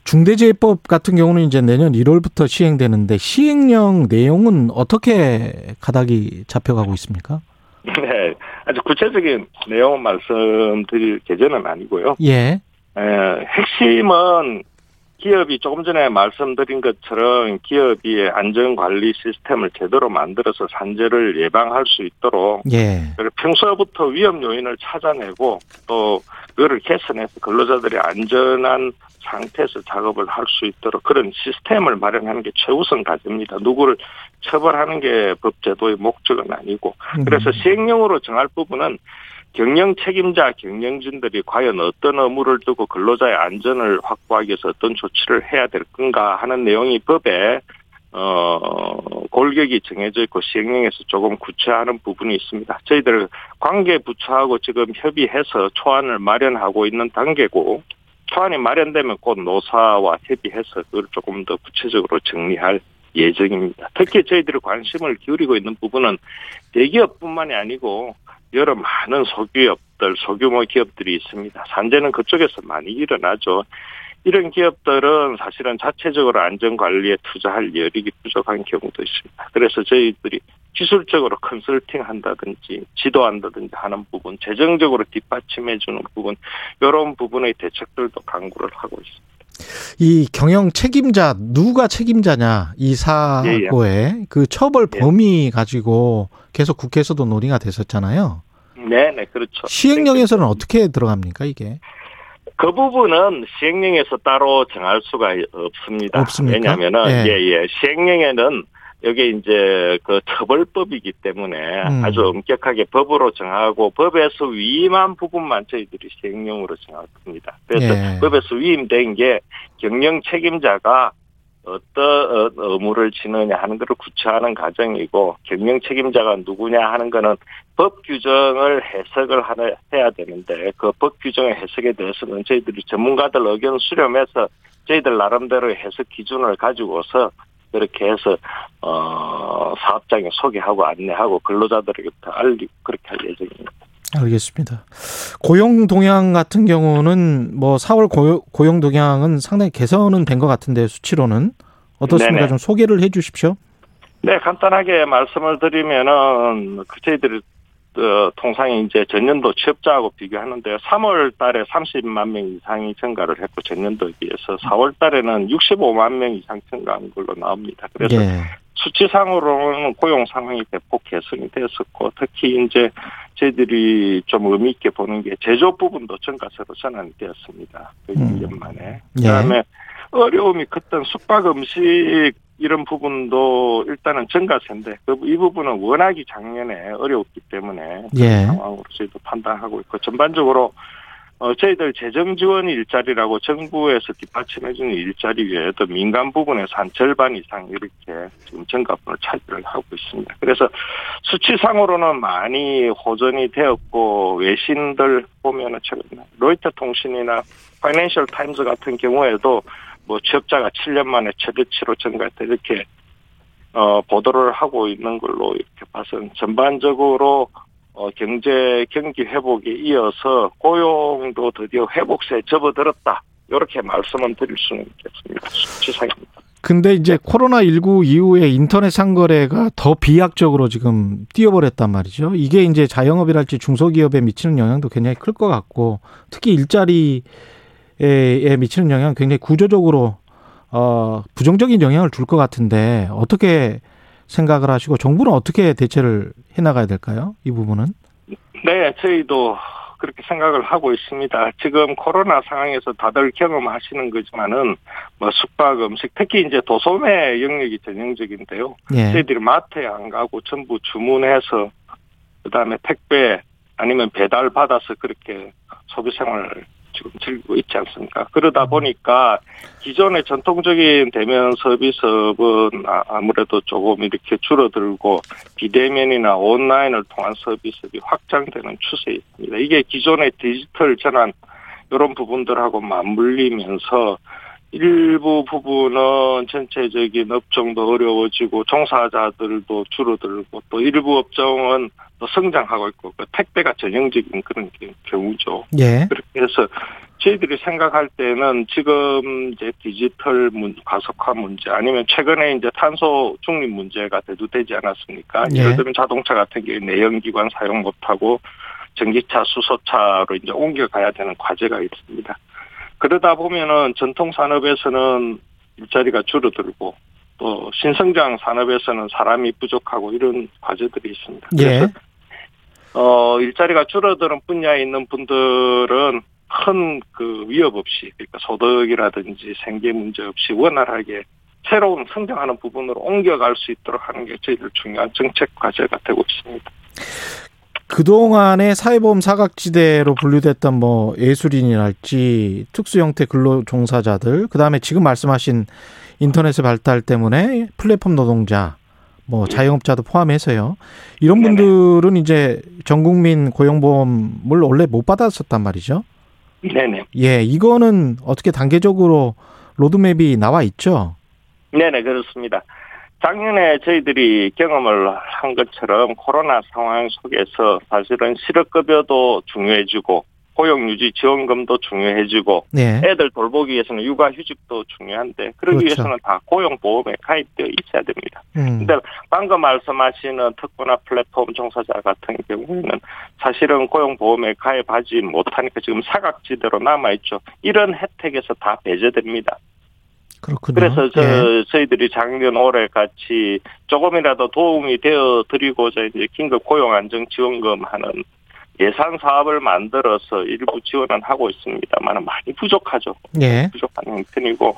중대재해법 같은 경우는 이제 내년 1월부터 시행되는데 시행령 내용은 어떻게 가닥이 잡혀가고 있습니까? 네, 아주 구체적인 내용은 말씀드릴 계제는 아니고요. 예. 에, 핵심은 기업이 조금 전에 말씀드린 것처럼 기업이 안전관리 시스템을 제대로 만들어서 산재를 예방할 수 있도록 예. 평소부터 위험 요인을 찾아내고 또 그거를 개선해서 근로자들이 안전한 상태에서 작업을 할 수 있도록 그런 시스템을 마련하는 게 최우선 과제입니다. 누구를 처벌하는 게 법제도의 목적은 아니고 그래서 시행령으로 정할 부분은 경영 책임자 경영진들이 과연 어떤 의무를 두고 근로자의 안전을 확보하기 위해서 어떤 조치를 해야 될 건가 하는 내용이 법에 어 골격이 정해져 있고 시행령에서 조금 구체화하는 부분이 있습니다. 저희들 관계 부처하고 지금 협의해서 초안을 마련하고 있는 단계고 초안이 마련되면 곧 노사와 협의해서 그걸 조금 더 구체적으로 정리할 예정입니다. 특히 저희들이 관심을 기울이고 있는 부분은 대기업뿐만이 아니고 여러 많은 소기업들, 소규모 기업들이 있습니다. 산재는 그쪽에서 많이 일어나죠. 이런 기업들은 사실은 자체적으로 안전관리에 투자할 여력이 부족한 경우도 있습니다. 그래서 저희들이 기술적으로 컨설팅 한다든지 지도한다든지 하는 부분, 재정적으로 뒷받침해 주는 부분, 이런 부분의 대책들도 강구를 하고 있습니다. 이 경영 책임자 누가 책임자냐 이 사고에 그 처벌 예. 범위 가지고 계속 국회에서도 논의가 됐었잖아요. 네, 네, 그렇죠. 시행령에서는 어떻게 들어갑니까 이게? 그 부분은 시행령에서 따로 정할 수가 없습니다. 없습니까? 왜냐하면은 예. 예, 예. 시행령에는 여기 이제 그 처벌법이기 때문에 음. 아주 엄격하게 법으로 정하고 법에서 위임한 부분만 저희들이 시행령으로 정할 겁니다. 그래서 예. 법에서 위임된 게 경영 책임자가 어떤 어, 의무를 지느냐 하는 것을 구체화하는 과정이고 경영 책임자가 누구냐 하는 거는 법 규정을 해석을 해야 되는데 그 법 규정의 해석에 대해서는 저희들이 전문가들 의견 수렴해서 저희들 나름대로의 해석 기준을 가지고서 그렇게 해서 어 사업장에 소개하고 안내하고 근로자들에게부터 알리고 그렇게 할 예정입니다. 알겠습니다. 고용 동향 같은 경우는 뭐 4월 고용, 고용 동향은 상당히 개선은 된 것 같은데 수치로는 어떻습니까? 네네. 좀 소개를 해 주십시오. 네, 간단하게 말씀을 드리면은 그 저희들이 어, 통상 이제 전년도 취업자하고 비교하는데 3월 달에 30만 명 이상이 증가를 했고 전년도에 비해서 4월 달에는 65만 명 이상 증가한 걸로 나옵니다. 그래서 예. 수치상으로는 고용 상황이 대폭 개선이 됐었고 특히 이제 저희들이 좀 의미 있게 보는 게 제조 부분도 증가세로 전환이 되었습니다. 그 음. 1년 만에. 예. 그다음에 어려움이 컸던 숙박 음식 이런 부분도 일단은 증가세인데 그이 부분은 워낙이 작년에 어려웠기 때문에 예. 상황으로 저희도 판단하고 있고 전반적으로 어, 저희들 재정 지원 일자리라고 정부에서 뒷받침해주는 일자리 외에도 민간 부분에서 한 절반 이상 이렇게 지금 정가분을 차지를 하고 있습니다. 그래서 수치상으로는 많이 호전이 되었고 외신들 보면은 최근 로이터 통신이나 파이낸셜 타임즈 같은 경우에도 뭐 취업자가 7년 만에 최대치로 증가했다 이렇게 어, 보도를 하고 있는 걸로 이렇게 봐서는 전반적으로 어, 경제 경기 회복에 이어서 고용도 드디어 회복세에 접어들었다. 이렇게 말씀은 드릴 수는 있겠습니다. 수치상입니다. 근데 이제 코로나19 이후에 인터넷 상거래가 더 비약적으로 지금 뛰어버렸단 말이죠. 이게 이제 자영업이랄지 중소기업에 미치는 영향도 굉장히 클 것 같고 특히 일자리 에 미치는 영향 굉장히 구조적으로 어, 부정적인 영향을 줄 것 같은데 어떻게 생각을 하시고 정부는 어떻게 대처를 해 나가야 될까요? 이 부분은? 네, 저희도 그렇게 생각을 하고 있습니다. 지금 코로나 상황에서 다들 경험하시는 거지만은 뭐 숙박, 음식, 특히 이제 도소매 영역이 전형적인데요. 예. 저희들이 마트에 안 가고 전부 주문해서 그다음에 택배 아니면 배달 받아서 그렇게 소비 생활을 지금 즐기고 있지 않습니까? 그러다 보니까 기존의 전통적인 대면 서비스업은 아- 아무래도 조금 이렇게 줄어들고 비대면이나 온라인을 통한 서비스업이 확장되는 추세입니다. 이게 기존의 디지털 전환 이런 부분들하고 맞물리면서 일부 부분은 전체적인 업종도 어려워지고 종사자들도 줄어들고 또 일부 업종은 또 성장하고 있고 그 택배가 전형적인 그런 게- 경우죠. 예. 그렇게 해서 저희들이 생각할 때는 지금 이제 디지털 문, 가속화 문제 아니면 최근에 이제 탄소 중립 문제가 대두되지 않았습니까? 예. 예를 들면 자동차 같은 경우 내연기관 사용 못하고 전기차, 수소차로 이제 옮겨가야 되는 과제가 있습니다. 그러다 보면은 전통 산업에서는 일자리가 줄어들고 또 신성장 산업에서는 사람이 부족하고 이런 과제들이 있습니다. 예. 그래서 어, 일자리가 줄어드는 분야에 있는 분들은 큰 그 위협 없이, 그러니까 소득이라든지 생계 문제 없이 원활하게 새로운 성장하는 부분으로 옮겨갈 수 있도록 하는 게 저희들 중요한 정책 과제가 되고 있습니다. 그동안의 사회보험 사각지대로 분류됐던 뭐 예술인이랄지 특수 형태 근로 종사자들, 그다음에 지금 말씀하신 인터넷의 발달 때문에 플랫폼 노동자, 뭐 자영업자도 포함해서요. 이런. 분들은 이제 전 국민 고용보험을 원래 못 받았었단 말이죠. 네네. 예, 이거는 어떻게 단계적으로 로드맵이 나와 있죠? 네네, 그렇습니다. 작년에 저희들이 경험을 한 것처럼 코로나 상황 속에서 사실은 실업급여도 중요해지고 고용 유지 지원금도 중요해지고 네. 애들 돌보기 위해서는 육아 휴직도 중요한데 그러기 그렇죠. 위해서는 다 고용 보험에 가입되어 있어야 됩니다. 음. 근데 방금 말씀하시는 특구나 플랫폼 종사자 같은 경우에는 사실은 고용 보험에 가입하지 못하니까 지금 사각지대로 남아 있죠. 이런 혜택에서 다 배제됩니다. 그렇군요. 그래서 저, 예. 저희들이 작년 올해 같이 조금이라도 도움이 되어 드리고자 이제 긴급 고용 안정 지원금 하는 예산 사업을 만들어서 일부 지원은 하고 있습니다만 많이 부족하죠. 예. 부족한 형편이고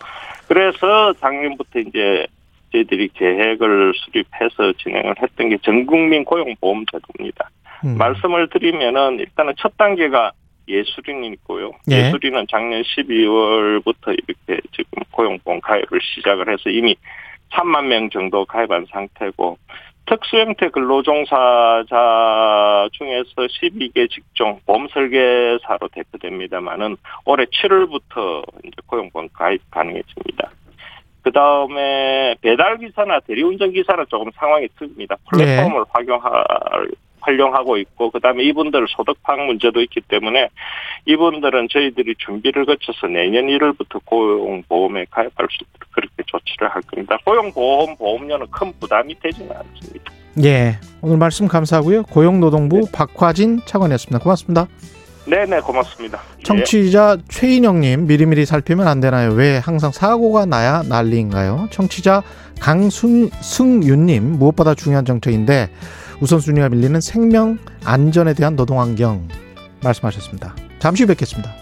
그래서 작년부터 이제 저희들이 계획을 수립해서 진행을 했던 게 전국민 고용보험 제도입니다. 음. 말씀을 드리면은 일단은 첫 단계가 예술인이 있고요. 예. 예술인은 작년 12월부터 이렇게 지금 고용보험 가입을 시작을 해서 이미 3만 명 정도 가입한 상태고 특수형태 근로종사자 중에서 12개 직종 보험 설계사로 대표됩니다만은 올해 7월부터 이제 고용보험 가입 가능해집니다. 그 다음에 배달기사나 대리운전기사는 조금 상황이 틀립니다. 플랫폼을 활용할, 활용하고 있고, 그 다음에 이분들 소득 파악 문제도 있기 때문에 이분들은 저희들이 준비를 거쳐서 내년 1월부터 고용보험에 가입할 수 있도록 그렇게 조치를 할 겁니다. 고용보험 보험료는 큰 부담이 되지는 않습니다. 예. 오늘 말씀 감사하고요. 고용노동부 박화진 차관이었습니다. 고맙습니다. 네네, 고맙습니다. 예. 청취자 최인영님 미리미리 살피면 안 되나요? 왜 항상 사고가 나야 난리인가요? 청취자 강승윤님 무엇보다 중요한 정책인데 우선순위가 밀리는 생명 안전에 대한 노동환경 말씀하셨습니다. 잠시 후 뵙겠습니다.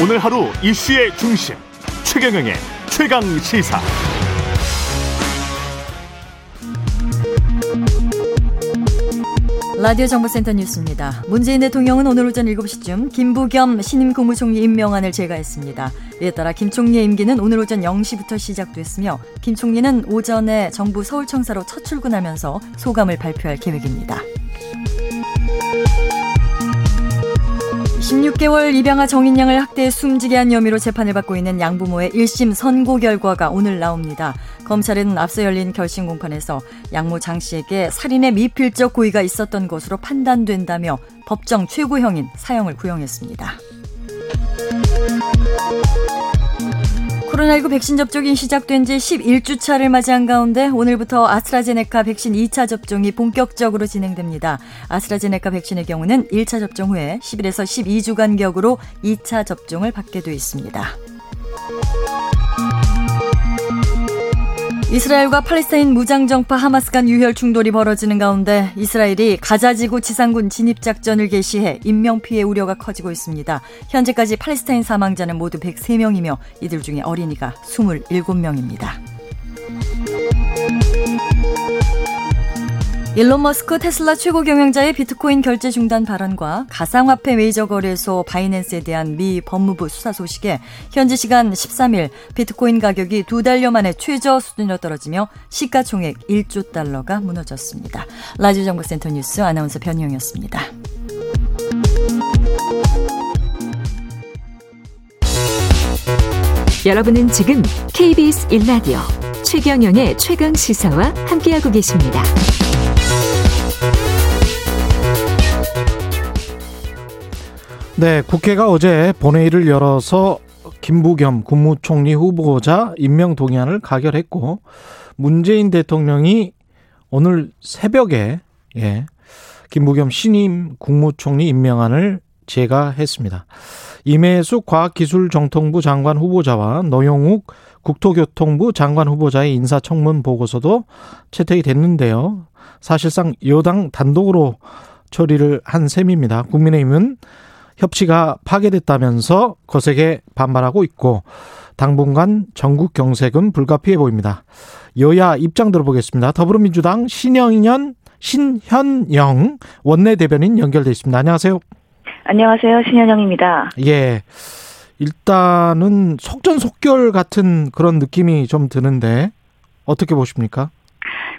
오늘 하루 이슈의 중심 최경영의 최강 시사 라디오 정보센터 뉴스입니다. 문재인 대통령은 오늘 오전 7시쯤 김부겸 신임 국무총리 임명안을 제거했습니다. 이에 따라 김 총리의 임기는 오늘 오전 0시부터 시작됐으며 김 총리는 오전에 정부 서울청사로 첫 출근하면서 소감을 발표할 계획입니다. 16개월 입양아 정인양을 학대해 숨지게 한 혐의로 재판을 받고 있는 양부모의 1심 선고 결과가 오늘 나옵니다. 검찰은 앞서 열린 결심 공판에서 양모 장 씨에게 살인의 미필적 고의가 있었던 것으로 판단된다며 법정 최고형인 사형을 구형했습니다. 코로나19 백신 접종이 시작된 지 11주차를 맞이한 가운데 오늘부터 아스트라제네카 백신 2차 접종이 본격적으로 진행됩니다. 아스트라제네카 백신의 경우는 1차 접종 후에 10일에서 12주 간 격으로 2차 접종을 받게 돼 있습니다. 이스라엘과 팔레스타인 무장정파 하마스 간 유혈 충돌이 벌어지는 가운데 이스라엘이 가자지구 지상군 진입작전을 개시해 인명피해 우려가 커지고 있습니다. 현재까지 팔레스타인 사망자는 모두 103명이며 이들 중에 어린이가 27명입니다. 일론 머스크 테슬라 최고 경영자의 비트코인 결제 중단 발언과 가상화폐 메이저 거래소 바이낸스에 대한 미 법무부 수사 소식에 현지 시간 13일 비트코인 가격이 두 달여 만에 최저 수준으로 떨어지며 시가총액 1조 달러가 무너졌습니다. 라디오 정보센터 뉴스 아나운서 변희영이었습니다. 여러분은 지금 KBS 1라디오 최경영의 최강 시사와 함께하고 계십니다. 네, 국회가 어제 본회의를 열어서 김부겸 국무총리 후보자 임명 동의안을 가결했고 문재인 대통령이 오늘 새벽에 예, 김부겸 신임 국무총리 임명안을 제가했습니다. 임혜숙 과학기술정통부 장관 후보자와 노영욱 국토교통부 장관 후보자의 인사청문 보고서도 채택이 됐는데요. 사실상 여당 단독으로 처리를 한 셈입니다. 국민의힘은 협치가 파괴됐다면서 거세게 반발하고 있고 당분간 전국 경색은 불가피해 보입니다. 여야 입장 들어보겠습니다. 더불어민주당 신영현 신현영 원내대변인 연결돼 있습니다. 안녕하세요. 안녕하세요. 신현영입니다. 예. 일단은 속전속결 같은 그런 느낌이 좀 드는데 어떻게 보십니까?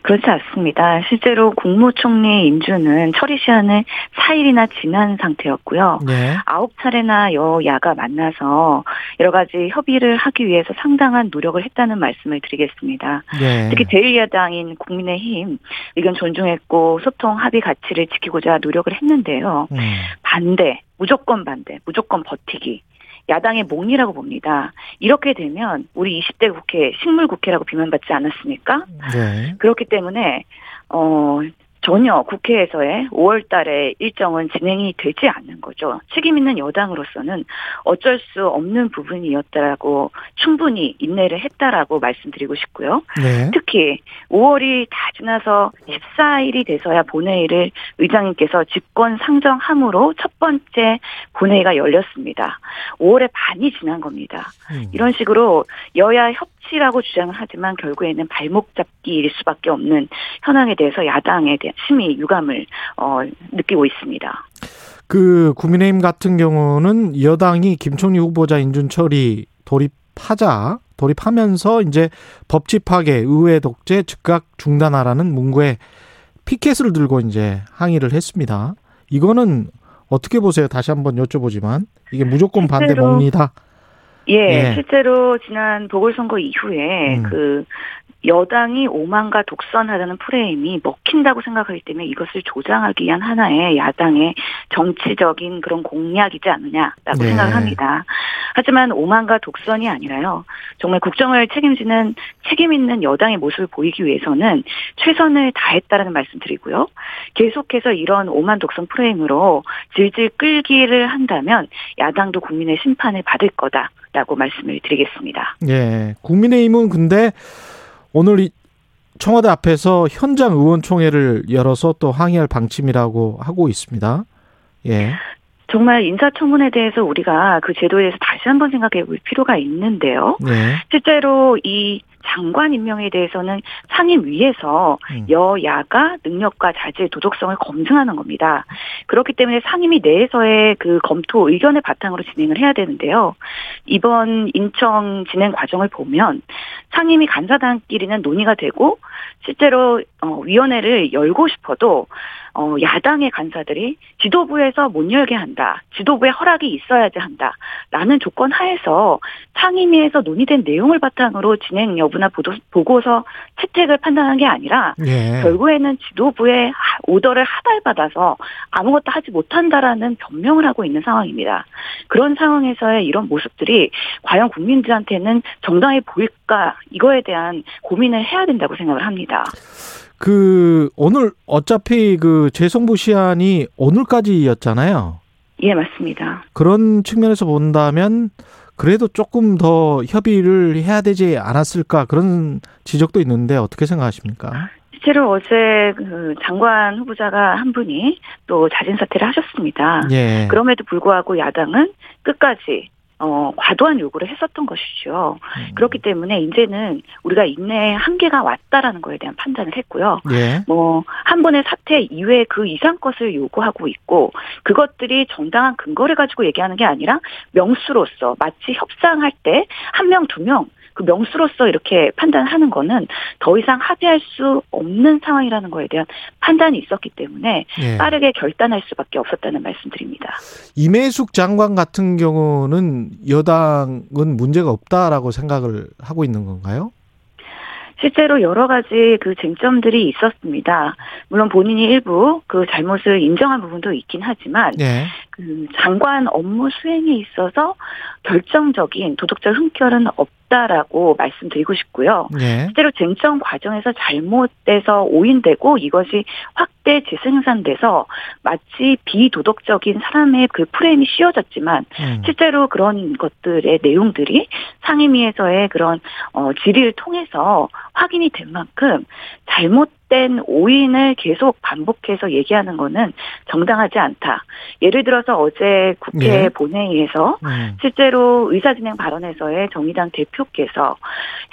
그렇지 않습니다. 실제로 국무총리 인준은 처리 시한을 4일이나 지난 상태였고요. 네. 아홉 차례나 여야가 만나서 여러 가지 협의를 하기 위해서 상당한 노력을 했다는 말씀을 드리겠습니다. 네. 특히 제1야당인 국민의힘 의견 존중했고 소통 합의 가치를 지키고자 노력을 했는데요. 음. 반대, 무조건 반대, 무조건 버티기. 야당의 몽리라고 봅니다. 이렇게 되면 우리 20대 국회 식물 국회라고 비난받지 않았습니까? 네. 그렇기 때문에 어 전혀 국회에서의 5월 달에 일정은 진행이 되지 않는 거죠. 책임 있는 여당으로서는 어쩔 수 없는 부분이었다라고 충분히 인내를 했다라고 말씀드리고 싶고요. 네. 특히 5월이 다 지나서 14일이 돼서야 본회의를 의장님께서 직권 상정함으로 첫 번째 본회의가 열렸습니다. 5월에 반이 지난 겁니다. 음. 이런 식으로 여야 협 치라고 주장을 하지만 결국에는 발목 잡기일 수밖에 없는 현황에 대해서 야당에 대한 심히 유감을 어, 느끼고 있습니다. 그 국민의힘 같은 경우는 여당이 김총리 후보자 인준 처리 돌입하자 돌입하면서 이제 법치 파괴, 의회 독재 즉각 중단하라는 문구에 피켓을 들고 이제 항의를 했습니다. 이거는 어떻게 보세요? 다시 한번 여쭤보지만 이게 무조건 반대 뭡니다. 예, 예. 실제로 지난 보궐선거 이후에 음. 그 여당이 오만과 독선하다는 프레임이 먹힌다고 생각하기 때문에 이것을 조장하기 위한 하나의 야당의 정치적인 그런 공약이지 않느냐라고 네. 생각을 합니다. 하지만 오만과 독선이 아니라요. 정말 국정을 책임지는 책임 있는 여당의 모습을 보이기 위해서는 최선을 다했다라는 말씀드리고요. 계속해서 이런 오만 독선 프레임으로 질질 끌기를 한다면 야당도 국민의 심판을 받을 거다 라고 말씀을 드리겠습니다. 예. 국민의힘은 근데 오늘 이 청와대 앞에서 현장 의원총회를 열어서 또 항의할 방침이라고 하고 있습니다. 예. 정말 인사청문에 대해서 우리가 그 제도에 대해서 다시 한번 생각해 볼 필요가 있는데요. 네. 실제로 이 장관 임명에 대해서는 상임위에서 음. 여야가 능력과 자질, 도덕성을 검증하는 겁니다. 그렇기 때문에 상임위 내에서의 그 검토 의견을 바탕으로 진행을 해야 되는데요. 이번 인청 진행 과정을 보면 상임위 간사단끼리는 논의가 되고 실제로 어, 위원회를 열고 싶어도 어, 야당의 간사들이 지도부에서 못 열게 한다. 지도부의 허락이 있어야지 한다. 라는 조건 하에서 상임위에서 논의된 내용을 바탕으로 진행 여부나 보도, 보고서 채택을 판단한 게 아니라 예. 결국에는 지도부의 하- 오더를 하달받아서 아무것도 하지 못한다라는 변명을 하고 있는 상황입니다. 그런 상황에서의 이런 모습들이 과연 국민들한테는 정당해 보일까 이거에 대한 고민을 해야 된다고 생각을 합니다. 그 오늘 어차피 그 재송부 시한이 오늘까지였잖아요. 예, 맞습니다. 그런 측면에서 본다면 그래도 조금 더 협의를 해야 되지 않았을까 그런 지적도 있는데 어떻게 생각하십니까? 실제로 어제 그 장관 후보자가 한 분이 또 자진 사퇴를 하셨습니다. 예. 그럼에도 불구하고 야당은 끝까지 어, 과도한 요구를 했었던 것이죠. 음. 그렇기 때문에 이제는 우리가 인내의 한계가 왔다라는 거에 대한 판단을 했고요. 예. 뭐, 한 번의 사태 이외에 그 이상 것을 요구하고 있고, 그것들이 정당한 근거를 가지고 얘기하는 게 아니라 명수로서 마치 협상할 때 한 명, 두 명, 그 명수로서 이렇게 판단하는 거는 더 이상 합의할 수 없는 상황이라는 거에 대한 판단이 있었기 때문에 예. 빠르게 결단할 수밖에 없었다는 말씀드립니다. 이매숙 장관 같은 경우는 여당은 문제가 없다라고 생각을 하고 있는 건가요? 실제로 여러 가지 그 쟁점들이 있었습니다. 물론 본인이 일부 그 잘못을 인정한 부분도 있긴 하지만 예. 그 장관 업무 수행에 있어서 결정적인 도덕적 흠결은 없다라고 말씀드리고 싶고요. 예. 실제로 쟁점 과정에서 잘못돼서 오인되고 이것이 확대 재생산돼서 마치 비도덕적인 사람의 그 프레임이 씌워졌지만 음. 실제로 그런 것들의 내용들이 상임위에서의 그런 어, 질의를 통해서 확인이 된 만큼 잘못 된 오인을 계속 반복해서 얘기하는 거는 정당하지 않다. 예를 들어서 어제 국회 예. 본회의에서 음. 실제로 의사진행 발언에서의 정의당 대표께서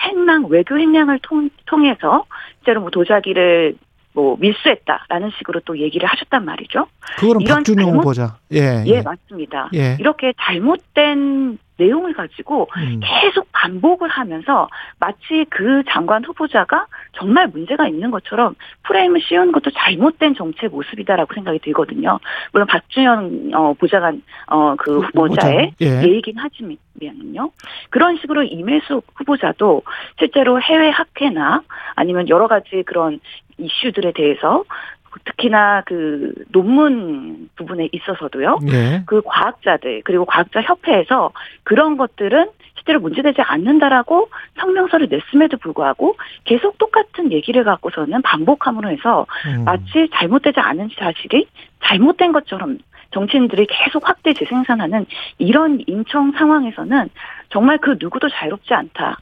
행랑 외교 행량을 통, 통해서 실제로 뭐 도자기를 뭐 밀수했다라는 식으로 또 얘기를 하셨단 말이죠. 그거는 이런 박준영 잘못- 후보자. 예. 예, 맞습니다. 예. 이렇게 잘못된 내용을 가지고 음. 계속 반복을 하면서 마치 그 장관 후보자가 정말 문제가 있는 것처럼 프레임을 씌우는 것도 잘못된 정치의 모습이다라고 생각이 들거든요. 물론 박준영 어, 보좌관 어, 그 후보자의 예. 예이긴 하지만 요. 그런 식으로 이매수 후보자도 실제로 해외 학회나 아니면 여러 가지 그런 이슈들에 대해서 특히나 그 논문 부분에 있어서도요. 예. 그 과학자들 그리고 과학자 협회에서 그런 것들은 실제로 문제되지 않는다라고 성명서를 냈음에도 불구하고 계속 똑같은 얘기를 갖고서는 반복함으로 해서 음. 마치 잘못되지 않은 사실이 잘못된 것처럼 정치인들이 계속 확대 재생산하는 이런 인청 상황에서는 정말 그 누구도 자유롭지 않다.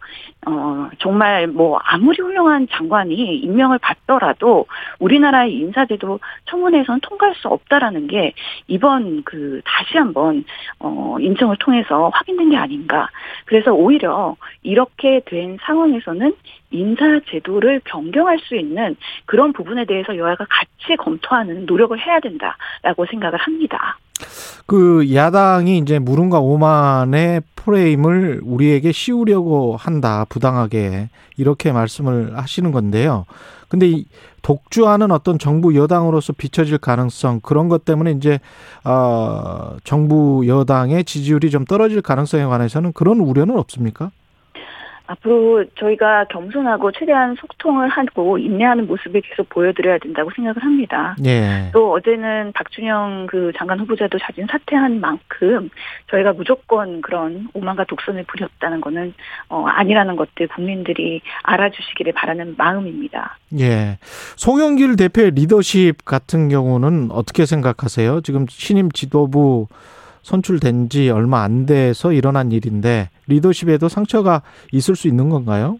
어, 정말 뭐 아무리 훌륭한 장관이 임명을 받더라도 우리나라의 인사제도 청문회에서는 통과할 수 없다라는 게 이번 그 다시 한번 어, 인정을 통해서 확인된 게 아닌가. 그래서 오히려 이렇게 된 상황에서는 인사제도를 변경할 수 있는 그런 부분에 대해서 여야가 같이 검토하는 노력을 해야 된다라고 생각을 합니다. 그 야당이 이제 물음과 오만의 프레임을 우리에게 씌우려고 한다 부당하게 이렇게 말씀을 하시는 건데요. 근데 이 독주하는 어떤 정부 여당으로서 비춰질 가능성 그런 것 때문에 이제 어 정부 여당의 지지율이 좀 떨어질 가능성에 관해서는 그런 우려는 없습니까? 앞으로 저희가 겸손하고 최대한 소통을 하고 인내하는 모습을 계속 보여드려야 된다고 생각을 합니다. 예. 또 어제는 박준영 그 장관 후보자도 자진 사퇴한 만큼 저희가 무조건 그런 오만과 독선을 부렸다는 거는 어, 아니라는 것들 국민들이 알아주시기를 바라는 마음입니다. 예. 송영길 대표의 리더십 같은 경우는 어떻게 생각하세요? 지금 신임 지도부 선출된 지 얼마 안 돼서 일어난 일인데 리더십에도 상처가 있을 수 있는 건가요?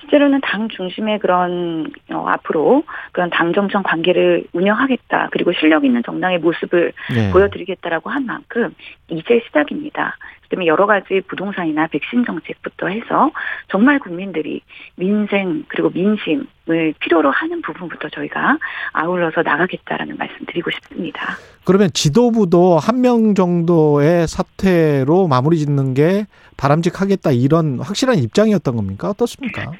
실제로는 당 중심의 그런 어, 앞으로 그런 당 정청 관계를 운영하겠다 그리고 실력 있는 정당의 모습을 예. 보여드리겠다라고 한 만큼 이제 시작입니다. 그다음에 여러 가지 부동산이나 백신 정책부터 해서 정말 국민들이 민생 그리고 민심을 필요로 하는 부분부터 저희가 아울러서 나가겠다라는 말씀드리고 싶습니다. 그러면 지도부도 한 명 정도의 사퇴로 마무리 짓는 게 바람직하겠다 이런 확실한 입장이었던 겁니까? 어떻습니까?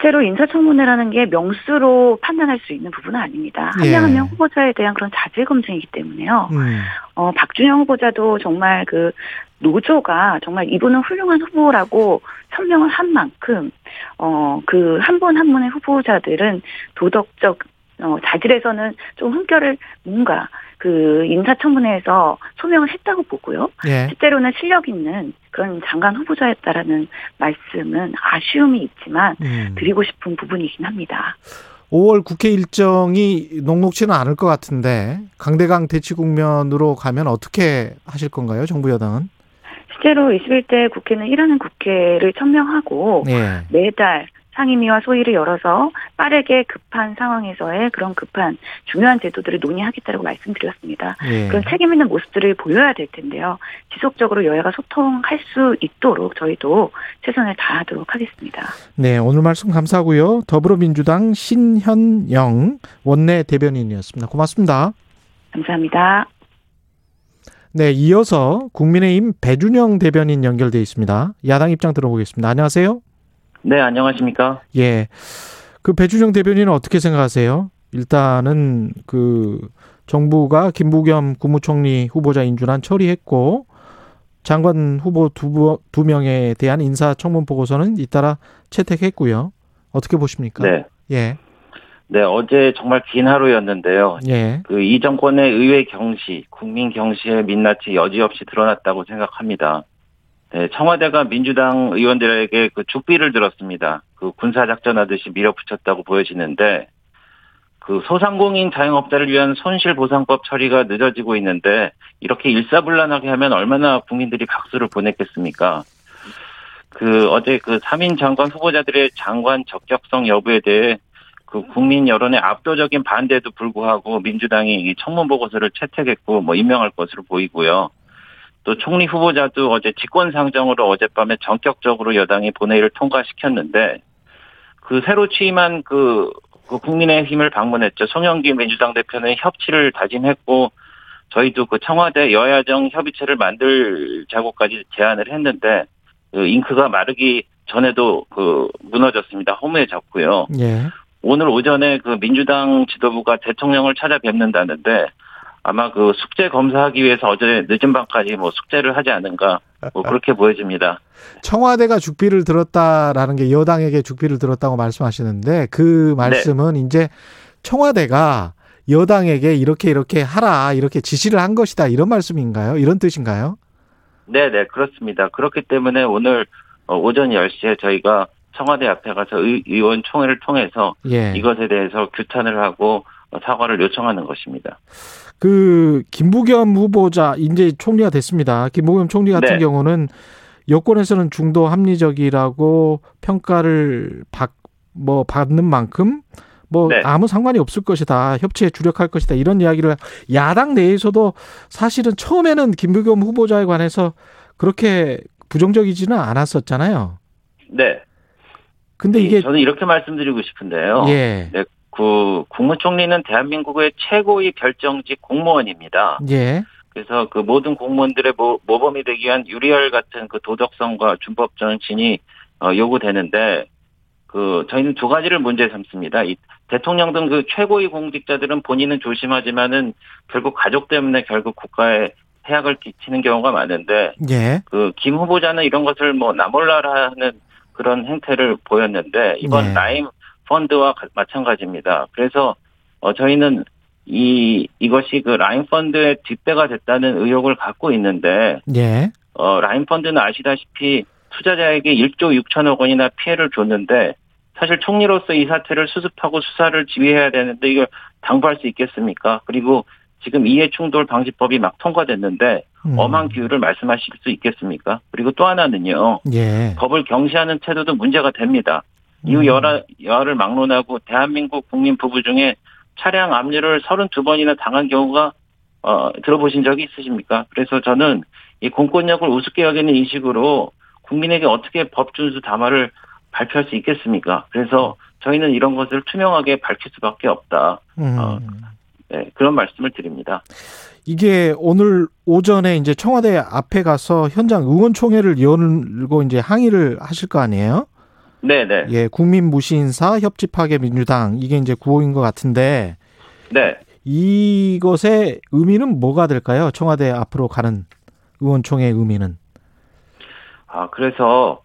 실제로 인사청문회라는 게 명수로 판단할 수 있는 부분은 아닙니다. 한 예. 명한명 후보자에 대한 그런 자질 검증이기 때문에요. 음. 어, 박준영 후보자도 정말 그 노조가 정말 이분은 훌륭한 후보라고 설명을 한 만큼 어, 그 한분한 분의 후보자들은 도덕적 어, 자질에서는 좀 흠결을 뭔가 그 인사청문회에서 소명을 했다고 보고요. 예. 실제로는 실력 있는 그런 장관 후보자였다라는 말씀은 아쉬움이 있지만 음. 드리고 싶은 부분이긴 합니다. 5월 국회 일정이 녹록치는 않을 것 같은데 강대강 대치 국면으로 가면 어떻게 하실 건가요? 정부 여당은? 실제로 21대 국회는 일하는 국회를 천명하고 예. 매달 상임위와 소위를 열어서 빠르게 급한 상황에서의 그런 급한 중요한 제도들을 논의하겠다고 말씀드렸습니다. 예. 그런 책임 있는 모습들을 보여야 될 텐데요. 지속적으로 여야가 소통할 수 있도록 저희도 최선을 다하도록 하겠습니다. 네, 오늘 말씀 감사하고요. 더불어민주당 신현영 원내 대변인이었습니다. 고맙습니다. 감사합니다. 네, 이어서 국민의힘 배준영 대변인 연결돼 있습니다. 야당 입장 들어보겠습니다. 안녕하세요. 네, 안녕하십니까? 예. 그 배준영 대변인은 어떻게 생각하세요? 일단은 그 정부가 김부겸 국무총리 후보자 인준안 처리했고 장관 후보 두, 부- 두 명에 대한 인사 청문 보고서는 잇따라 채택했고요. 어떻게 보십니까? 네. 예. 네, 어제 정말 긴 하루였는데요. 예. 그 이 정권의 의회 경시, 국민 경시의 민낯이 여지없이 드러났다고 생각합니다. 네, 청와대가 민주당 의원들에게 그 죽비를 들었습니다. 그 군사작전 하듯이 밀어붙였다고 보여지는데, 그 소상공인 자영업자를 위한 손실보상법 처리가 늦어지고 있는데, 이렇게 일사불란하게 하면 얼마나 국민들이 박수를 보냈겠습니까? 그 어제 그 3인 장관 후보자들의 장관 적격성 여부에 대해 그 국민 여론의 압도적인 반대에도 불구하고 민주당이 이 청문 보고서를 채택했고 뭐 임명할 것으로 보이고요. 또 총리 후보자도 어제 직권 상정으로 어젯밤에 전격적으로 여당이 본회의를 통과시켰는데 그 새로 취임한 그, 그 국민의힘을 방문했죠. 송영기 민주당 대표는 협치를 다짐했고 저희도 그 청와대 여야정 협의체를 만들자고까지 제안을 했는데 그 잉크가 마르기 전에도 그 무너졌습니다. 허무해졌고요. 예. 오늘 오전에 그 민주당 지도부가 대통령을 찾아뵙는다는데 아마 그 숙제 검사하기 위해서 어제 늦은 밤까지 뭐 숙제를 하지 않은가 뭐 그렇게 보여집니다. 청와대가 죽비를 들었다라는 게 여당에게 죽비를 들었다고 말씀하시는데 그 말씀은 이제 청와대가 여당에게 이렇게 이렇게 하라 이렇게 지시를 한 것이다 이런 말씀인가요? 이런 뜻인가요? 네, 네, 그렇습니다. 그렇기 때문에 오늘 어, 오전 10시에 저희가 청와대 앞에 가서 의, 의원 총회를 통해서 예. 이것에 대해서 규탄을 하고 어, 사과를 요청하는 것입니다. 그 김부겸 후보자 이제 총리가 됐습니다. 김부겸 총리 같은 네. 경우는 여권에서는 중도 합리적이라고 평가를 받, 뭐 받는 만큼 뭐 네. 아무 상관이 없을 것이다. 협치에 주력할 것이다. 이런 이야기를 야당 내에서도 사실은 처음에는 김부겸 후보자에 관해서 그렇게 부정적이지는 않았었잖아요. 네. 근데 이게 저는 이렇게 말씀드리고 싶은데요. 예. 네, 그 국무총리는 대한민국의 최고의 결정직 공무원입니다. 예. 그래서 그 모든 공무원들의 모, 모범이 되기 위한 유리알 같은 그 도덕성과 준법 정신이 어, 요구되는데 그 저희는 두 가지를 문제 삼습니다. 이 대통령 등 그 최고의 공직자들은 본인은 조심하지만은 결국 가족 때문에 결국 국가에 해악을 끼치는 경우가 많은데 예. 그김 후보자는 이런 것을 뭐 나몰라라 하는 그런 행태를 보였는데 이번 네. 라임 펀드와 가- 마찬가지입니다. 그래서 어 저희는 이 이것이 그 라임 펀드의 뒷배가 됐다는 의혹을 갖고 있는데 예. 어 라임 펀드는 아시다시피 투자자에게 1조 6천억 원이나 피해를 줬는데 사실 총리로서 이 사태를 수습하고 수사를 지휘해야 되는데 이걸 당부할 수 있겠습니까? 그리고 지금 이해 충돌 방지법이 막 통과됐는데 음. 엄한 기후를 말씀하실 수 있겠습니까? 그리고 또 하나는요. 예. 법을 경시하는 태도도 문제가 됩니다. 이후 음. 여러, 여하를 막론하고 대한민국 국민 부부 중에 차량 압류를 32번이나 당한 경우가 어, 들어보신 적이 있으십니까? 그래서 저는 이 공권력을 우습게 여기는 이 식으로 국민에게 어떻게 법 준수 담화를 발표할 수 있겠습니까? 그래서 저희는 이런 것을 투명하게 밝힐 수밖에 없다. 음. 어, 네, 그런 말씀을 드립니다. 이게 오늘 오전에 이제 청와대 앞에 가서 현장 의원총회를 열고 이제 항의를 하실 거 아니에요? 네네. 예, 국민 무신사 협치파괴 민주당 이게 이제 구호인 것 같은데 네. 이것의 의미는 뭐가 될까요? 청와대 앞으로 가는 의원총회 의미는? 아, 그래서,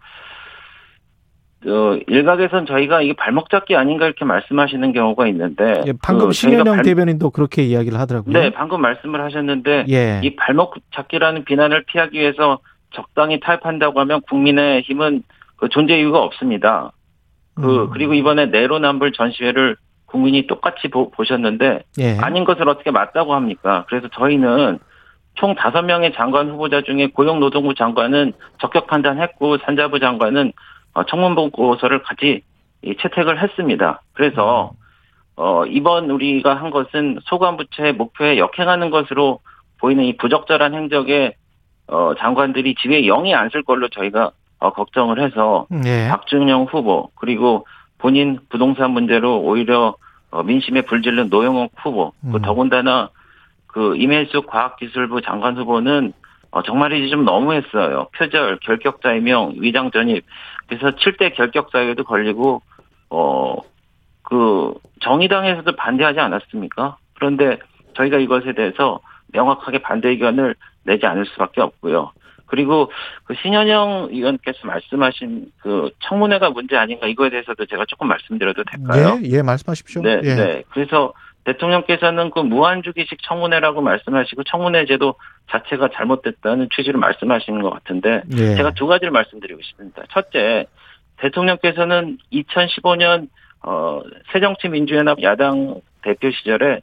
어, 일각에선 저희가 이게 발목 잡기 아닌가 이렇게 말씀하시는 경우가 있는데. 예, 방금 그 신현영 발- 대변인도 그렇게 이야기를 하더라고요. 네, 방금 말씀을 하셨는데. 예. 이 발목 잡기라는 비난을 피하기 위해서 적당히 타협한다고 하면 국민의 힘은 그 존재 이유가 없습니다. 그, 음. 그리고 이번에 내로남불 전시회를 국민이 똑같이 보, 보셨는데. 예. 아닌 것을 어떻게 맞다고 합니까? 그래서 저희는 총 다섯 명의 장관 후보자 중에 고용노동부 장관은 적격 판단했고 산자부 장관은 어, 청문 보고서를 같이 이 채택을 했습니다. 그래서 어, 이번 우리가 한 것은 소관부처의 목표에 역행하는 것으로 보이는 이 부적절한 행적에 어, 장관들이 지위에 영이 안 쓸 걸로 저희가 어, 걱정을 해서 예. 박준영 후보 그리고 본인 부동산 문제로 오히려 어, 민심에 불질른 노영욱 후보 그 음. 더군다나 그 임혜숙 과학기술부 장관 후보는 어, 정말이지 좀 너무했어요. 표절, 결격자의명, 위장 전입. 그래서 7대 결격사유에도 걸리고 어 그 정의당에서도 반대하지 않았습니까? 그런데 저희가 이것에 대해서 명확하게 반대 의견을 내지 않을 수밖에 없고요. 그리고 그 신현영 의원께서 말씀하신 그 청문회가 문제 아닌가 이거에 대해서도 제가 조금 말씀드려도 될까요? 예, 예, 말씀하십시오. 네, 예. 네. 그래서 대통령께서는 그 무한주기식 청문회라고 말씀하시고 청문회 제도 자체가 잘못됐다는 취지로 말씀하시는 것 같은데 예. 제가 두 가지를 말씀드리고 싶습니다. 첫째, 대통령께서는 2015년 어, 새정치민주연합 야당 대표 시절에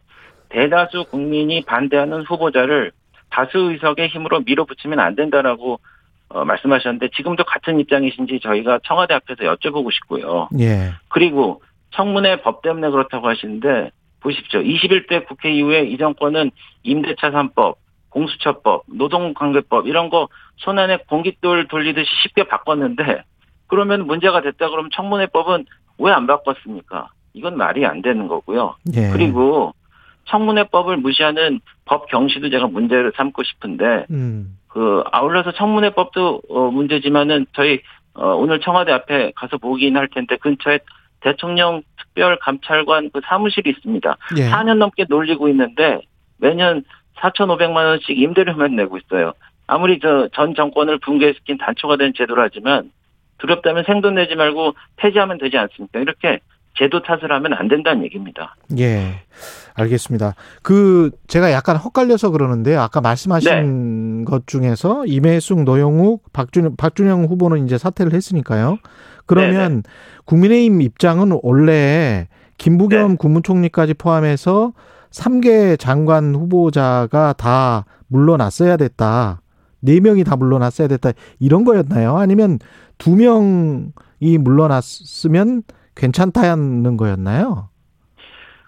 대다수 국민이 반대하는 후보자를 다수 의석의 힘으로 밀어붙이면 안 된다라고 어, 말씀하셨는데 지금도 같은 입장이신지 저희가 청와대 앞에서 여쭤보고 싶고요. 예. 그리고 청문회 법 때문에 그렇다고 하시는데 보십시오. 21대 국회 이후에 이 정권은 임대차 3법, 공수처법, 노동관계법 이런 거 손안에 공깃돌 돌리듯이 쉽게 바꿨는데 그러면 문제가 됐다 그러면 청문회법은 왜 안 바꿨습니까? 이건 말이 안 되는 거고요. 예. 그리고 청문회법을 무시하는 법 경시도 제가 문제를 삼고 싶은데 음. 그 아울러서 청문회법도 어, 문제지만은 저희 어, 오늘 청와대 앞에 가서 보긴 할 텐데 근처에 대통령 특별 감찰관 그 사무실이 있습니다. 예. 4년 넘게 놀리고 있는데 매년 4,500만 원씩 임대료만 내고 있어요. 아무리 저 전 정권을 붕괴시킨 단초가 된 제도라지만 두렵다면 생돈 내지 말고 폐지하면 되지 않습니까? 이렇게 제도 탓을 하면 안 된다는 얘기입니다. 예. 알겠습니다. 그 제가 약간 헛갈려서 그러는데요. 아까 말씀하신 것 중에서 임혜숙, 노영욱, 박준 박준영 후보는 이제 사퇴를 했으니까요. 그러면 국민의힘 입장은 원래 김부겸 네. 국무총리까지 포함해서 3개 장관 후보자가 다 물러났어야 됐다. 네 명이 다 물러났어야 됐다. 이런 거였나요? 아니면 두 명이 물러났으면 괜찮다는 거였나요?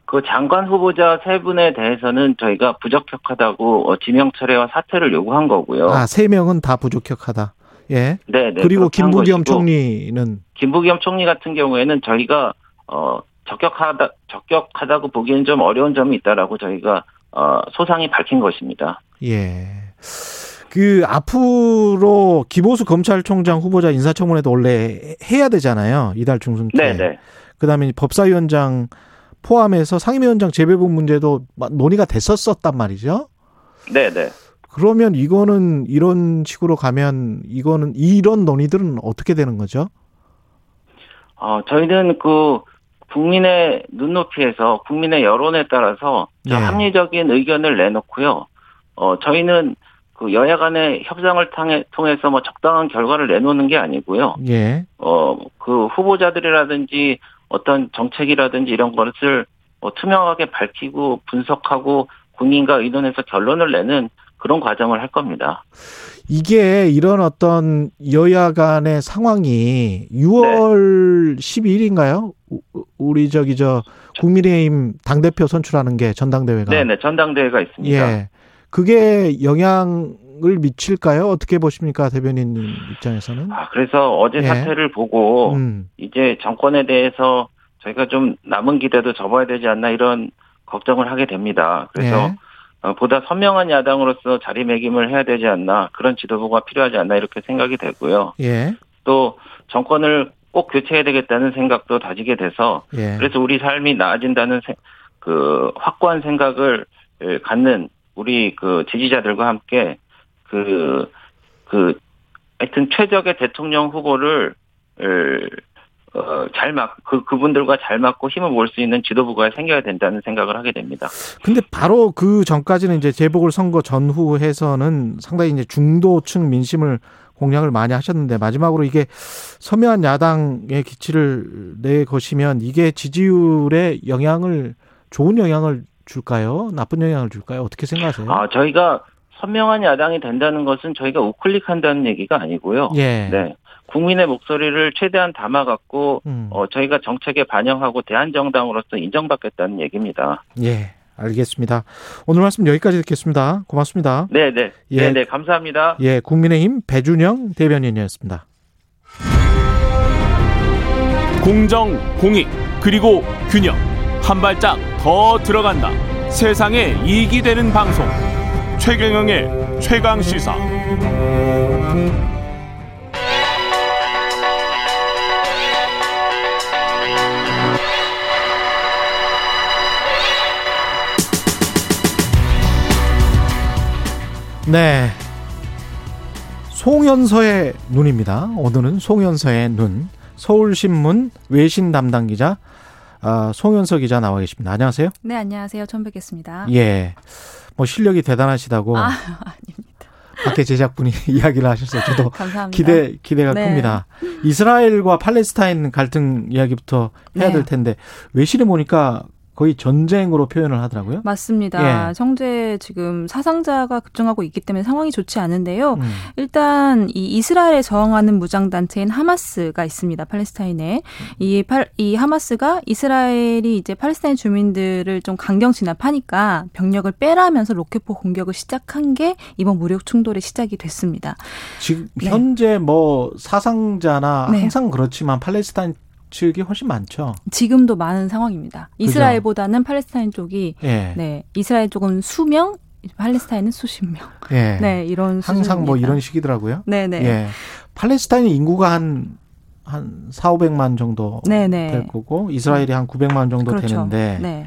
그 장관 후보자 세 분에 대해서는 저희가 부적격하다고 어, 지명 철회와 사퇴를 요구한 거고요. 아, 세 명은 다 부족격하다. 예. 네, 네. 그리고 김부겸 총리는 김부겸 총리 같은 경우에는 저희가 어 적격하다 적격하다고 보기에는 좀 어려운 점이 있다라고 저희가 어 소상히 밝힌 것입니다. 예. 그 앞으로 김호수 검찰총장 후보자 인사청문회도 원래 해야 되잖아요. 이달 중순 때. 네, 네. 그다음에 법사위원장 포함해서 상임위원장 재배분 문제도 논의가 됐었었단 말이죠. 네, 네. 그러면 이거는 이런 식으로 가면 이거는 이런 논의들은 어떻게 되는 거죠? 어 저희는 그 국민의 눈높이에서 국민의 여론에 따라서 저 네. 합리적인 의견을 내놓고요. 어 저희는 그 여야 간의 협상을 통해, 통해서 뭐 적당한 결과를 내놓는 게 아니고요. 예. 어, 그 후보자들이라든지 어떤 정책이라든지 이런 것을 어, 투명하게 밝히고 분석하고 국민과 의논해서 결론을 내는 그런 과정을 할 겁니다. 이게 이런 어떤 여야 간의 상황이 6월 12일인가요? 우리 저기 저 국민의힘 당대표 선출하는 게 전당대회가 네네, 전당대회가 있습니다. 예. 그게 영향을 미칠까요? 어떻게 보십니까, 대변인 입장에서는? 아, 그래서 어제 예. 사태를 보고 음, 이제 정권에 대해서 저희가 좀 남은 기대도 접어야 되지 않나 이런 걱정을 하게 됩니다. 그래서 예. 어, 보다 선명한 야당으로서 자리매김을 해야 되지 않나 그런 지도부가 필요하지 않나 이렇게 생각이 되고요. 예, 또 정권을 꼭 교체해야 되겠다는 생각도 다지게 돼서 예. 그래서 우리 삶이 나아진다는 세- 그 확고한 생각을 에, 갖는 우리 그 지지자들과 함께 그, 그, 하여튼 최적의 대통령 후보를, 을, 어, 잘 막, 그, 그분들과 잘 맞고 힘을 모을 수 있는 지도부가 생겨야 된다는 생각을 하게 됩니다. 근데 바로 그 전까지는 이제 재보궐 선거 전후 해서는 상당히 이제 중도층 민심을 공략을 많이 하셨는데 마지막으로 이게 서면한 야당의 기치를 내 것이면 이게 지지율에 영향을 좋은 영향을 줄까요? 나쁜 영향을 줄까요? 어떻게 생각하세요? 아, 저희가 선명한 야당이 된다는 것은 저희가 우클릭한다는 얘기가 아니고요. 예. 네. 국민의 목소리를 최대한 담아갖고, 음. 어, 저희가 정책에 반영하고 대한정당으로서 인정받겠다는 얘기입니다. 예. 알겠습니다. 오늘 말씀 여기까지 듣겠습니다. 고맙습니다. 네 네. 예. 네 네. 감사합니다. 예, 국민의힘 배준영 대변인이었습니다. 공정, 공익, 그리고 균형. 한 발짝 더 들어간다. 세상에 이익이 되는 방송. 최경영의 최강 시사. 네. 송현서의 눈입니다. 오늘은 송현서의 눈. 서울신문 외신 담당 기자 아, 송현서 기자 나와 계십니다. 안녕하세요. 네, 안녕하세요. 처음 뵙겠습니다. 예. 뭐 실력이 대단하시다고 아, 아닙니다. 밖에 제작분이 이야기를 하셔서 저도 감사합니다. 기대 기대가 네. 큽니다. 이스라엘과 팔레스타인 갈등 이야기부터 해야 네. 될 텐데 외신에 보니까 거의 전쟁으로 표현을 하더라고요. 맞습니다. 예. 형제 지금 사상자가 급증하고 있기 때문에 상황이 좋지 않은데요. 음. 일단 이 이스라엘에 저항하는 무장 단체인 하마스가 있습니다. 팔레스타인에 이, 팔, 이 하마스가 이스라엘이 이제 팔레스타인 주민들을 좀 강경 진압하니까 병력을 빼라면서 로켓포 공격을 시작한 게 이번 무력 충돌의 시작이 됐습니다. 지금 네. 현재 뭐 사상자나 네. 항상 그렇지만 팔레스타인 측이 훨씬 많죠. 지금도 많은 상황입니다. 이스라엘보다는 팔레스타인 쪽이 예. 네 이스라엘 쪽은 수명, 팔레스타인은 수십 명. 예. 네 이런 항상 뭐 수준입니다. 이런 식이더라고요. 네네. 예. 팔레스타인 인구가 한, 한 4, 500만 정도 네네. 될 거고, 이스라엘이 한 900만 정도 그렇죠. 되는데, 네.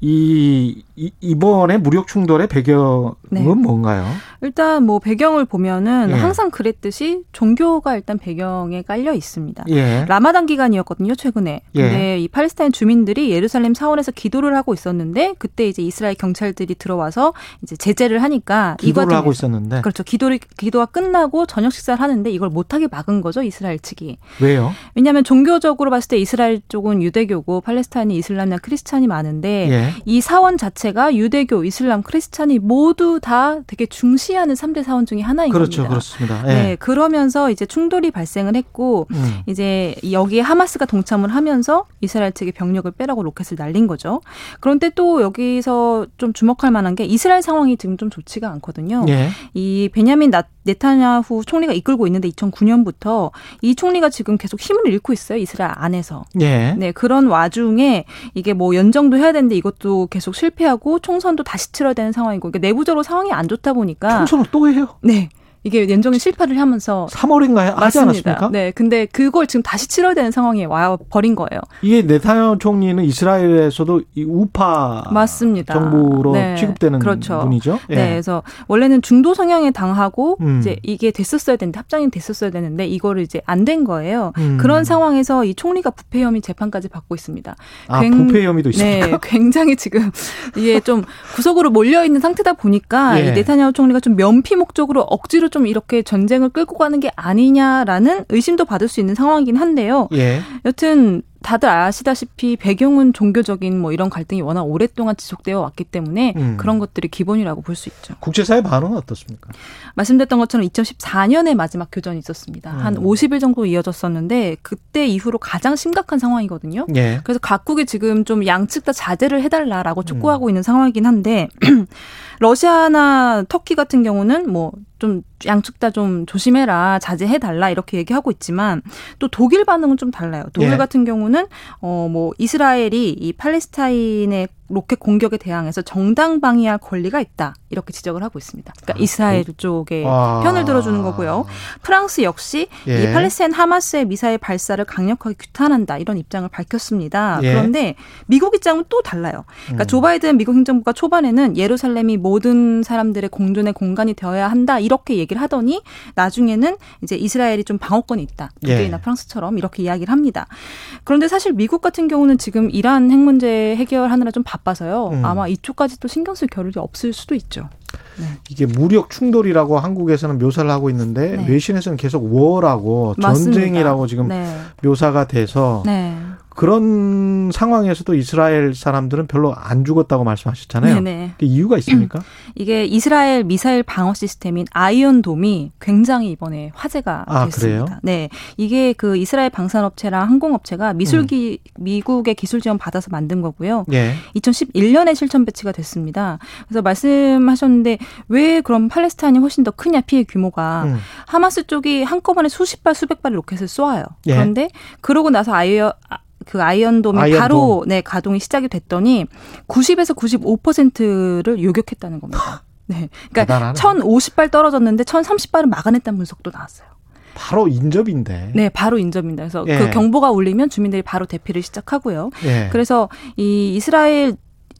이, 이, 이번에 무력 충돌의 배경은 네. 뭔가요? 일단 뭐 배경을 보면은 예. 항상 그랬듯이 종교가 일단 배경에 깔려 있습니다. 예. 라마단 기간이었거든요, 최근에. 예. 근데 이 팔레스타인 주민들이 예루살렘 사원에서 기도를 하고 있었는데 그때 이제 이스라엘 경찰들이 들어와서 이제 제재를 하니까 이 기도를 하고 있었는데, 그렇죠. 기도를 기도가 끝나고 저녁 식사를 하는데 이걸 못 하게 막은 거죠, 이스라엘 측이. 왜요? 왜냐하면 종교적으로 봤을 때 이스라엘 쪽은 유대교고 팔레스타인이 이슬람이나 크리스찬이 많은데 예. 이 사원 자체가 유대교, 이슬람, 크리스찬이 모두 다 되게 중시 하는 3대 사원 중에 하나인 그렇죠, 겁니다. 그렇습니다. 예. 네, 그러면서 이제 충돌이 발생을 했고 음. 이제 여기에 하마스가 동참을 하면서 이스라엘 측의 병력을 빼라고 로켓을 날린 거죠. 그런데 또 여기서 좀 주목할 만한 게 이스라엘 상황이 지금 좀 좋지가 않거든요. 예. 이 베냐민 나- 네타냐후 총리가 이끌고 있는데 2009년부터 이 총리가 지금 계속 힘을 잃고 있어요. 이스라엘 안에서. 예. 네, 그런 와중에 이게 뭐 연정도 해야 되는데 이것도 계속 실패하고 총선도 다시 치러야 되는 상황이고 그러니까 내부적으로 상황이 안 좋다 보니까 총선을 또 해요? 네. 이게 연정에 실패를 하면서 3월인가요? 하지 않았습니까? 네, 근데 그걸 지금 다시 치러야 되는 상황에 와 버린 거예요. 이게 네타냐후 총리는 이스라엘에서도 이 우파 맞습니다. 정부로 네, 취급되는 그렇죠. 분이죠. 예. 네, 그래서 원래는 중도 성향에 당하고 음. 이제 이게 됐었어야 되는데 합장이 됐었어야 되는데 이거를 이제 안 된 거예요. 음. 그런 상황에서 이 총리가 부패 혐의 재판까지 받고 있습니다. 아, 굉- 부패 혐의도 있습니까? 네, 굉장히 지금 이게 좀 구석으로 몰려 있는 상태다 보니까 예. 이 네타냐후 총리가 좀 면피 목적으로 억지로 좀 이렇게 전쟁을 끌고 가는 게 아니냐라는 의심도 받을 수 있는 상황이긴 한데요. 예. 여튼 다들 아시다시피 배경은 종교적인 뭐 이런 갈등이 워낙 오랫동안 지속되어 왔기 때문에 음. 그런 것들이 기본이라고 볼 수 있죠. 국제사회 반응은 어떻습니까? 말씀드렸던 것처럼 2014년에 마지막 교전이 있었습니다. 음. 한 50일 정도 이어졌었는데 그때 이후로 가장 심각한 상황이거든요. 예. 그래서 각국이 지금 좀 양측 다 자제를 해달라라고 음. 촉구하고 있는 상황이긴 한데 러시아나 터키 같은 경우는 뭐 좀 양측 다 좀 조심해라 자제해 달라 이렇게 얘기하고 있지만 또 독일 반응은 좀 달라요. 독일 예. 같은 경우는 어 뭐 이스라엘이 이 팔레스타인의 로켓 공격에 대항해서 정당 방위할 권리가 있다 이렇게 지적을 하고 있습니다. 그러니까 이스라엘 쪽에 아. 편을 들어주는 거고요. 프랑스 역시 예. 이 팔레스타인 하마스의 미사일 발사를 강력하게 규탄한다 이런 입장을 밝혔습니다. 예. 그런데 미국 입장은 또 달라요. 그러니까 음. 조 바이든 미국 행정부가 초반에는 예루살렘이 모든 사람들의 공존의 공간이 되어야 한다 이렇게 얘기를 하더니 나중에는 이제 이스라엘이 좀 방어권이 있다. 독일이나 예. 프랑스처럼 이렇게 이야기를 합니다. 그런데 사실 미국 같은 경우는 지금 이란 핵 문제 해결하느라 좀 바 빠서요. 음. 아마 이쪽까지 또 신경 쓸 겨를이 없을 수도 있죠. 이게 무력 충돌이라고 한국에서는 묘사를 하고 있는데 네. 외신에서는 계속 워라고 맞습니다. 전쟁이라고 지금 네. 묘사가 돼서 네. 그런 상황에서도 이스라엘 사람들은 별로 안 죽었다고 말씀하셨잖아요. 네네. 그 이유가 있습니까? 이게 이스라엘 미사일 방어 시스템인 아이언돔이 굉장히 이번에 화제가 아, 됐습니다. 그래요? 네, 이게 그 이스라엘 방산업체랑 항공업체가 미술기 음. 미국의 기술 지원 받아서 만든 거고요. 예. 2011년에 실전 배치가 됐습니다. 그래서 말씀하셨 는데 왜 그럼 팔레스타인이 훨씬 더 크냐 피해 규모가 음. 하마스 쪽이 한꺼번에 수십 발 수백 발의 로켓을 쏘아요. 예. 그런데 그러고 나서 아이어 아, 그 아이언돔이 아이언돔. 바로 네 가동이 시작이 됐더니 90에서 95%를 요격했다는 겁니다. 네, 그러니까 대단하네. 1,050발 떨어졌는데 1,030발은 막아냈다는 분석도 나왔어요. 바로 인접인데. 네, 바로 인접입니다. 그래서 예. 그 경보가 울리면 주민들이 바로 대피를 시작하고요. 예. 그래서 이 이스라엘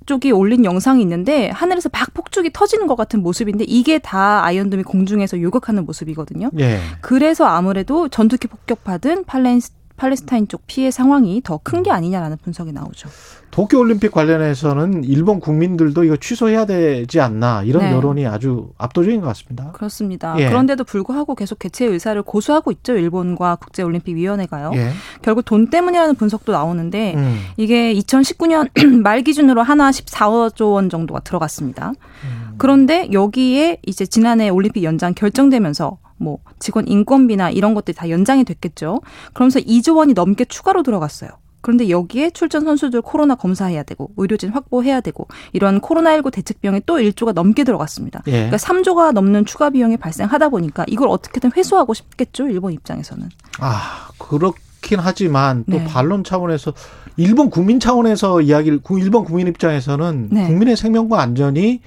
쪽이 올린 영상이 있는데 하늘에서 막 폭죽이 터지는 것 같은 모습인데 이게 다 아이언돔이 공중에서 요격하는 모습이거든요. 예. 그래서 아무래도 전투기 폭격받은 팔레스, 팔레스타인 쪽 피해 상황이 더 큰 게 아니냐라는 분석이 나오죠. 도쿄 올림픽 관련해서는 일본 국민들도 이거 취소해야 되지 않나 이런 네. 여론이 아주 압도적인 것 같습니다. 그렇습니다. 예. 그런데도 불구하고 계속 개최 의사를 고수하고 있죠. 일본과 국제 올림픽 위원회가요. 예. 결국 돈 때문이라는 분석도 나오는데 음. 이게 2019년 말 기준으로 하나 14조 원 정도가 들어갔습니다. 음. 그런데 여기에 이제 지난해 올림픽 연장 결정되면서 뭐 직원 인건비나 이런 것들이 다 연장이 됐겠죠. 그러면서 2조 원이 넘게 추가로 들어갔어요. 그런데 여기에 출전 선수들 코로나 검사해야 되고 의료진 확보해야 되고 이런 코로나19 대책 비용이 또 1조가 넘게 들어갔습니다. 예. 그러니까 3조가 넘는 추가 비용이 발생하다 보니까 이걸 어떻게든 회수하고 싶겠죠. 일본 입장에서는. 아 그렇긴 하지만 또 네. 반론 차원에서 일본 국민 차원에서 이야기를 구- 일본 국민 입장에서는 네. 국민의 생명과 안전이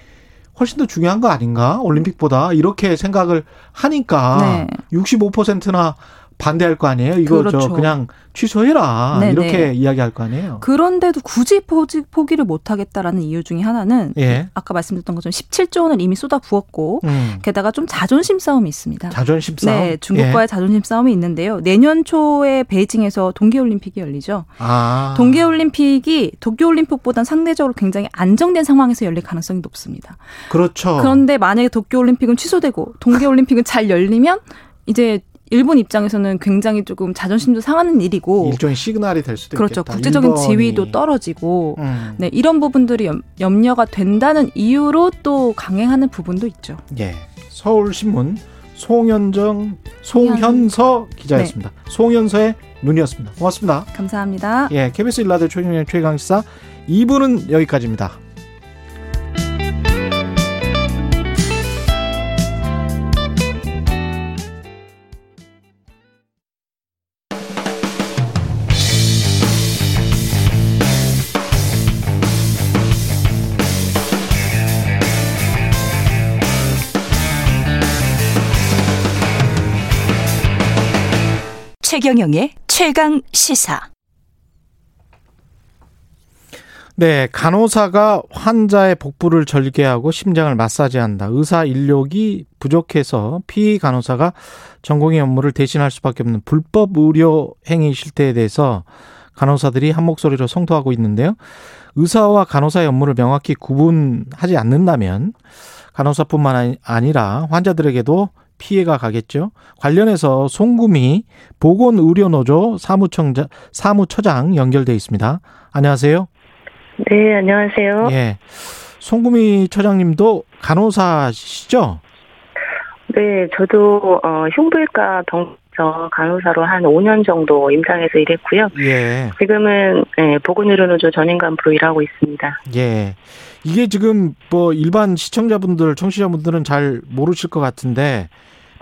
훨씬 더 중요한 거 아닌가 올림픽보다 이렇게 생각을 하니까 네. 65%나 반대할 거 아니에요. 이거 저 그렇죠. 그냥 취소해라 네, 이렇게 네. 이야기할 거 아니에요. 그런데도 굳이 포기, 포기를 못 하겠다라는 이유 중에 하나는 예. 아까 말씀드렸던 것처럼 17조 원을 이미 쏟아 부었고 음. 게다가 좀 자존심 싸움이 있습니다. 자존심 싸움. 네, 중국과의 자존심 싸움이 있는데요. 내년 초에 베이징에서 동계올림픽이 열리죠. 아. 동계올림픽이 도쿄올림픽보단 상대적으로 굉장히 안정된 상황에서 열릴 가능성이 높습니다. 그렇죠. 그런데 만약에 도쿄올림픽은 취소되고 동계올림픽은 잘 열리면 이제 일본 입장에서는 굉장히 조금 자존심도 상하는 일이고 일종의 시그널이 될 수도 그렇죠. 있겠다. 국제적인 일본이. 지위도 떨어지고 음. 네, 이런 부분들이 염, 염려가 된다는 이유로 또 강행하는 부분도 있죠. 예. 서울신문 송현정 송현서 기자였습니다. 네. 송현서의 눈이었습니다. 고맙습니다. 감사합니다. 예, KBS 일라드 최경영 최강시사 2부는 여기까지입니다. 최경영의 최강 시사. 네, 간호사가 환자의 복부를 절개하고 심장을 마사지한다. 의사 인력이 부족해서 피의 간호사가 전공의 업무를 대신할 수밖에 없는 불법 의료 행위 실태에 대해서 간호사들이 한 목소리로 성토하고 있는데요. 의사와 간호사의 업무를 명확히 구분하지 않는다면 간호사뿐만 아니- 아니라 환자들에게도 피해가 가겠죠. 관련해서 송구미 보건의료노조 사무청장 사무처장 연결돼 있습니다. 안녕하세요. 네, 안녕하세요. 예. 송구미 처장님도 간호사시죠? 네, 저도 어, 흉부외과 병 서 간호사로 한 5년 정도 임상에서 일했고요. 예. 지금은 네, 보건의료노조 전임간부로 일하고 있습니다. 예. 이게 지금 뭐 일반 시청자분들, 청취자분들은 잘 모르실 것 같은데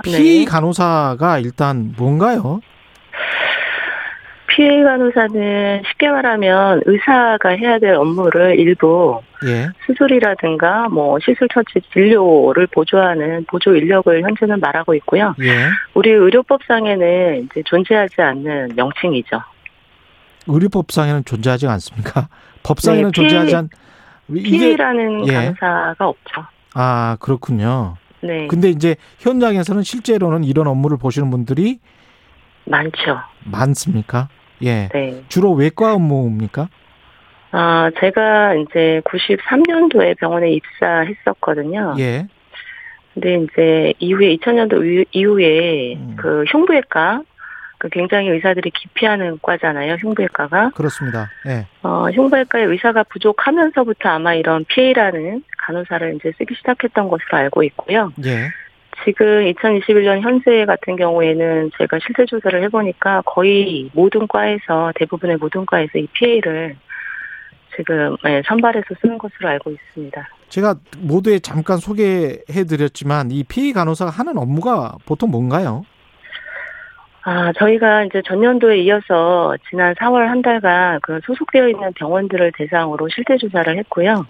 피의 네. 간호사가 일단 뭔가요? 피해 간호사는 쉽게 말하면 의사가 해야 될 업무를 일부 예. 수술이라든가 뭐 시술 처치 진료를 보조하는 보조 인력을 현재는 말하고 있고요. 예. 우리 의료법상에는 이제 존재하지 않는 명칭이죠. 의료법상에는 존재하지 않습니까? 법상에는 네, 피해- 존재하지 않 이게 피해라는 예. 간호사가 없죠. 아, 그렇군요. 네, 근데 이제 현장에서는 실제로는 이런 업무를 보시는 분들이 많죠. 많습니까? 예. 네. 주로 외과 업무입니까? 아, 제가 이제 93년도에 병원에 입사했었거든요. 예. 근데 이제 이후에 2000년도 이후에 음. 그 흉부외과 그 굉장히 의사들이 기피하는 과잖아요. 흉부외과가. 그렇습니다. 예. 어, 흉부외과의 의사가 부족하면서부터 아마 이런 PA라는 간호사를 이제 쓰기 시작했던 것으로 알고 있고요. 예. 지금 2021년 현재 같은 경우에는 제가 실태 조사를 해보니까 거의 모든 과에서 대부분의 모든 과에서 이 PA를 지금 예, 선발해서 쓰는 것으로 알고 있습니다. 제가 모두에 잠깐 소개해 드렸지만 이 피해 간호사가 하는 업무가 보통 뭔가요? 아, 저희가 이제 전년도에 이어서 지난 4월 한 달간 그 소속되어 있는 병원들을 대상으로 실태 조사를 했고요.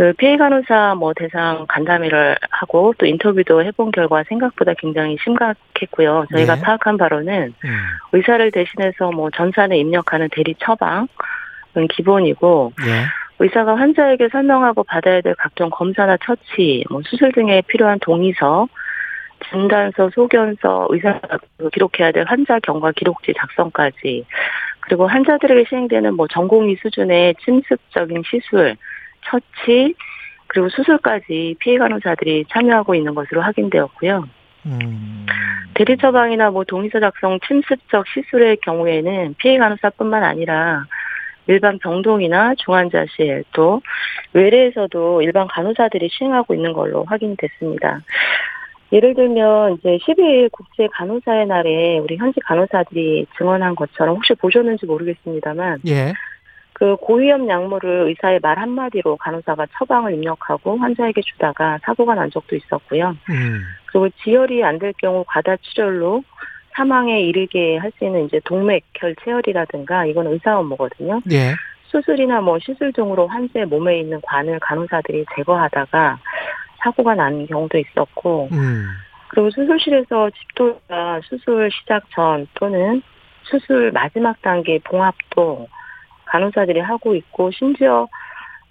그 피해 간호사 뭐 대상 간담회를 하고 또 인터뷰도 해본 결과 생각보다 굉장히 심각했고요. 저희가 네. 파악한 바로는 음. 의사를 대신해서 뭐 전산에 입력하는 대리 처방은 기본이고 예. 의사가 환자에게 설명하고 받아야 될 각종 검사나 처치, 뭐 수술 등에 필요한 동의서, 진단서, 소견서, 의사가 기록해야 될 환자 경과 기록지 작성까지, 그리고 환자들에게 시행되는 뭐 전공의 수준의 침습적인 시술, 처치, 그리고 수술까지 피해 간호사들이 참여하고 있는 것으로 확인되었고요. 음. 대리 처방이나 뭐 동의서 작성 침습적 시술의 경우에는 피해 간호사뿐만 아니라 일반 병동이나 중환자실 또 외래에서도 일반 간호사들이 시행하고 있는 걸로 확인이 됐습니다. 예를 들면 이제 12일 국제 간호사의 날에 우리 현지 간호사들이 증언한 것처럼 혹시 보셨는지 모르겠습니다만 예. 그 고위험 약물을 의사의 말 한마디로 간호사가 처방을 입력하고 환자에게 주다가 사고가 난 적도 있었고요. 음. 그리고 지혈이 안 될 경우 과다 출혈로 사망에 이르게 할 수 있는 이제 동맥혈 체혈이라든가 이건 의사 업무거든요. 예. 수술이나 뭐 시술 등으로 환자의 몸에 있는 관을 간호사들이 제거하다가 사고가 난 경우도 있었고 음. 그리고 수술실에서 집도가 수술 시작 전 또는 수술 마지막 단계 봉합도 간호사들이 하고 있고 심지어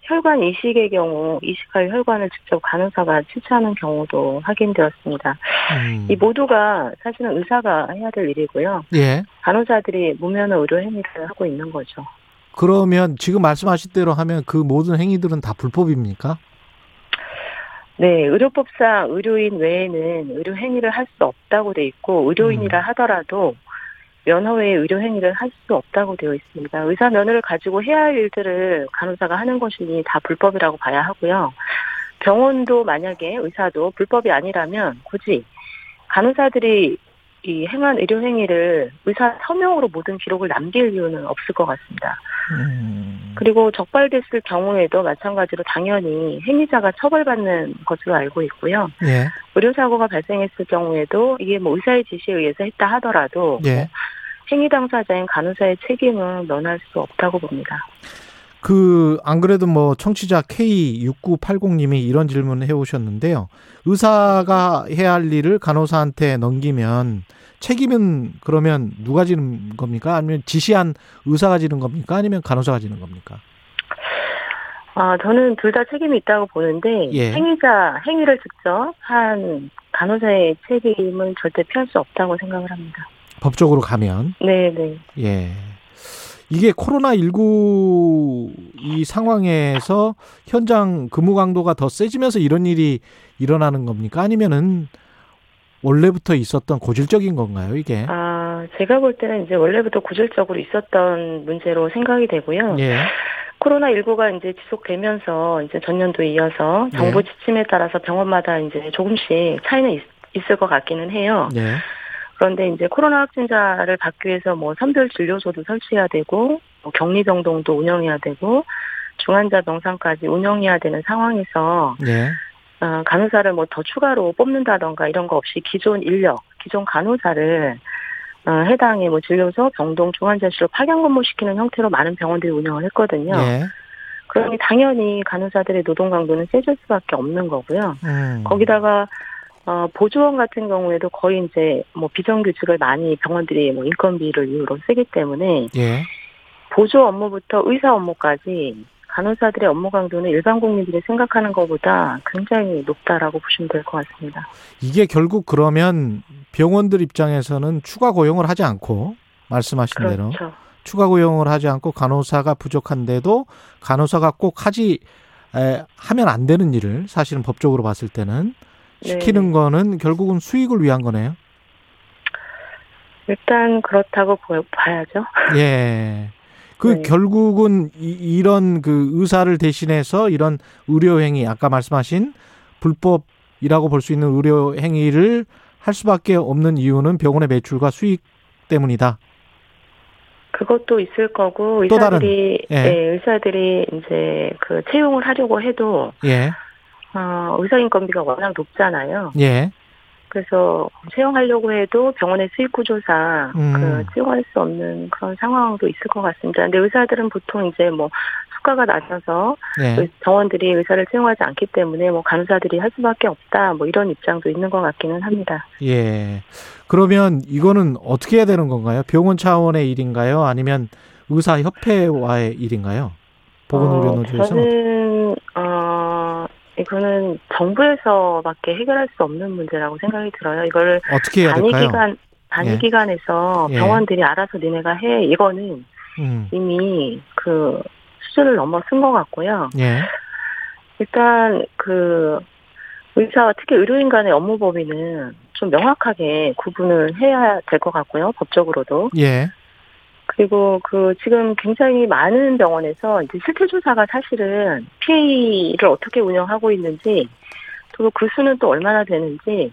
혈관 이식의 경우 이식할 혈관을 직접 간호사가 치료하는 경우도 확인되었습니다. 음. 이 모두가 사실은 의사가 해야 될 일이고요. 예. 간호사들이 무면허 의료 행위를 하고 있는 거죠. 그러면 지금 말씀하신 대로 하면 그 모든 행위들은 다 불법입니까? 네, 의료법상 의료인 외에는 의료 행위를 할 수 없다고 돼 있고 의료인이라 하더라도 면허 외에 의료 행위를 할 수 없다고 되어 있습니다. 의사 면허를 가지고 해야 할 일들을 간호사가 하는 것이니 다 불법이라고 봐야 하고요. 병원도 만약에 의사도 불법이 아니라면 굳이 간호사들이 이 행한 의료 행위를 의사 서명으로 모든 기록을 남길 이유는 없을 것 같습니다. 음. 그리고 적발됐을 경우에도 마찬가지로 당연히 행위자가 처벌받는 것으로 알고 있고요. 예. 의료사고가 발생했을 경우에도 이게 뭐 의사의 지시에 의해서 했다 하더라도 예. 행위 당사자인 간호사의 책임은 면할 수 없다고 봅니다. 그, 안 그래도 뭐, 청취자 K6980님이 이런 질문을 해 오셨는데요. 의사가 해야 할 일을 간호사한테 넘기면 책임은 그러면 누가 지는 겁니까? 아니면 지시한 의사가 지는 겁니까? 아니면 간호사가 지는 겁니까? 아, 저는 둘 다 책임이 있다고 보는데 예. 행위자 행위를 직접 한 간호사의 책임은 절대 피할 수 없다고 생각을 합니다. 법적으로 가면. 네, 네. 예. 이게 코로나19 이 상황에서 현장 근무 강도가 더 세지면서 이런 일이 일어나는 겁니까? 아니면은 원래부터 있었던 고질적인 건가요, 이게? 아, 제가 볼 때는 이제 원래부터 고질적으로 있었던 문제로 생각이 되고요. 예. 코로나19가 이제 지속되면서 이제 전년도에 이어서 정부 네. 지침에 따라서 병원마다 이제 조금씩 차이는 있, 있을 것 같기는 해요. 예. 그런데 이제 코로나 확진자를 받기 위해서 뭐 선별 진료소도 설치해야 되고 뭐 격리 병동도 운영해야 되고 중환자 병상까지 운영해야 되는 상황에서 예. 어, 간호사를 뭐 더 추가로 뽑는다던가 이런 거 없이 기존 인력, 기존 간호사를 어, 해당의 뭐 진료소, 병동, 중환자실로 파견 근무시키는 형태로 많은 병원들이 운영을 했거든요. 예. 그러니 당연히 간호사들의 노동 강도는 세질 수밖에 없는 거고요. 음. 거기다가 어, 보조원 같은 경우에도 거의 이제 뭐 비정규직을 많이 병원들이 뭐 인건비를 이유로 쓰기 때문에 예. 보조 업무부터 의사 업무까지 간호사들의 업무 강도는 일반 국민들이 생각하는 것보다 굉장히 높다라고 보시면 될 것 같습니다. 이게 결국 그러면 병원들 입장에서는 추가 고용을 하지 않고 말씀하신 대로 그렇죠. 추가 고용을 하지 않고 간호사가 부족한데도 간호사가 꼭 하지 에, 하면 안 되는 일을 사실은 법적으로 봤을 때는 시키는 네. 거는 결국은 수익을 위한 거네요. 일단 그렇다고 보, 봐야죠. 예. 그 네. 결국은 이, 런그 의사를 대신해서 이런 의료 행위 아까 말씀하신 불법이라고 볼 수 있는 의료 행위를 할 수밖에 없는 이유는 병원의 매출과 수익 때문이다. 그것도 있을 거고 의사들이 예. 예, 의사들이 이제 그 채용을 하려고 해도 예. 어, 의사 인건비가 워낙 높잖아요. 예. 그래서 채용하려고 해도 병원의 수익 구조상 음. 그 채용할 수 없는 그런 상황도 있을 것 같습니다. 근데 의사들은 보통 이제 뭐 수가가 낮아서 예. 병원들이 의사를 채용하지 않기 때문에 뭐 간호사들이 할 수밖에 없다 뭐 이런 입장도 있는 것 같기는 합니다. 예. 그러면 이거는 어떻게 해야 되는 건가요? 병원 차원의 일인가요? 아니면 의사 협회와의 일인가요? 보건의료노조에서 어, 저는 어 이거는 정부에서밖에 해결할 수 없는 문제라고 생각이 들어요. 이거를 어떻게 해야 될까요? 단위기간 단위기간에서 예. 병원들이 알아서 니네가 해 이거는 음. 이미 그 수준을 넘어선 것 같고요. 예. 일단 그 의사와 특히 의료인 간의 업무 범위는 좀 명확하게 구분을 해야 될 것 같고요. 법적으로도. 예. 그리고 그 지금 굉장히 많은 병원에서 이제 실태 조사가 사실은 PA를 어떻게 운영하고 있는지 또그 수는 또 얼마나 되는지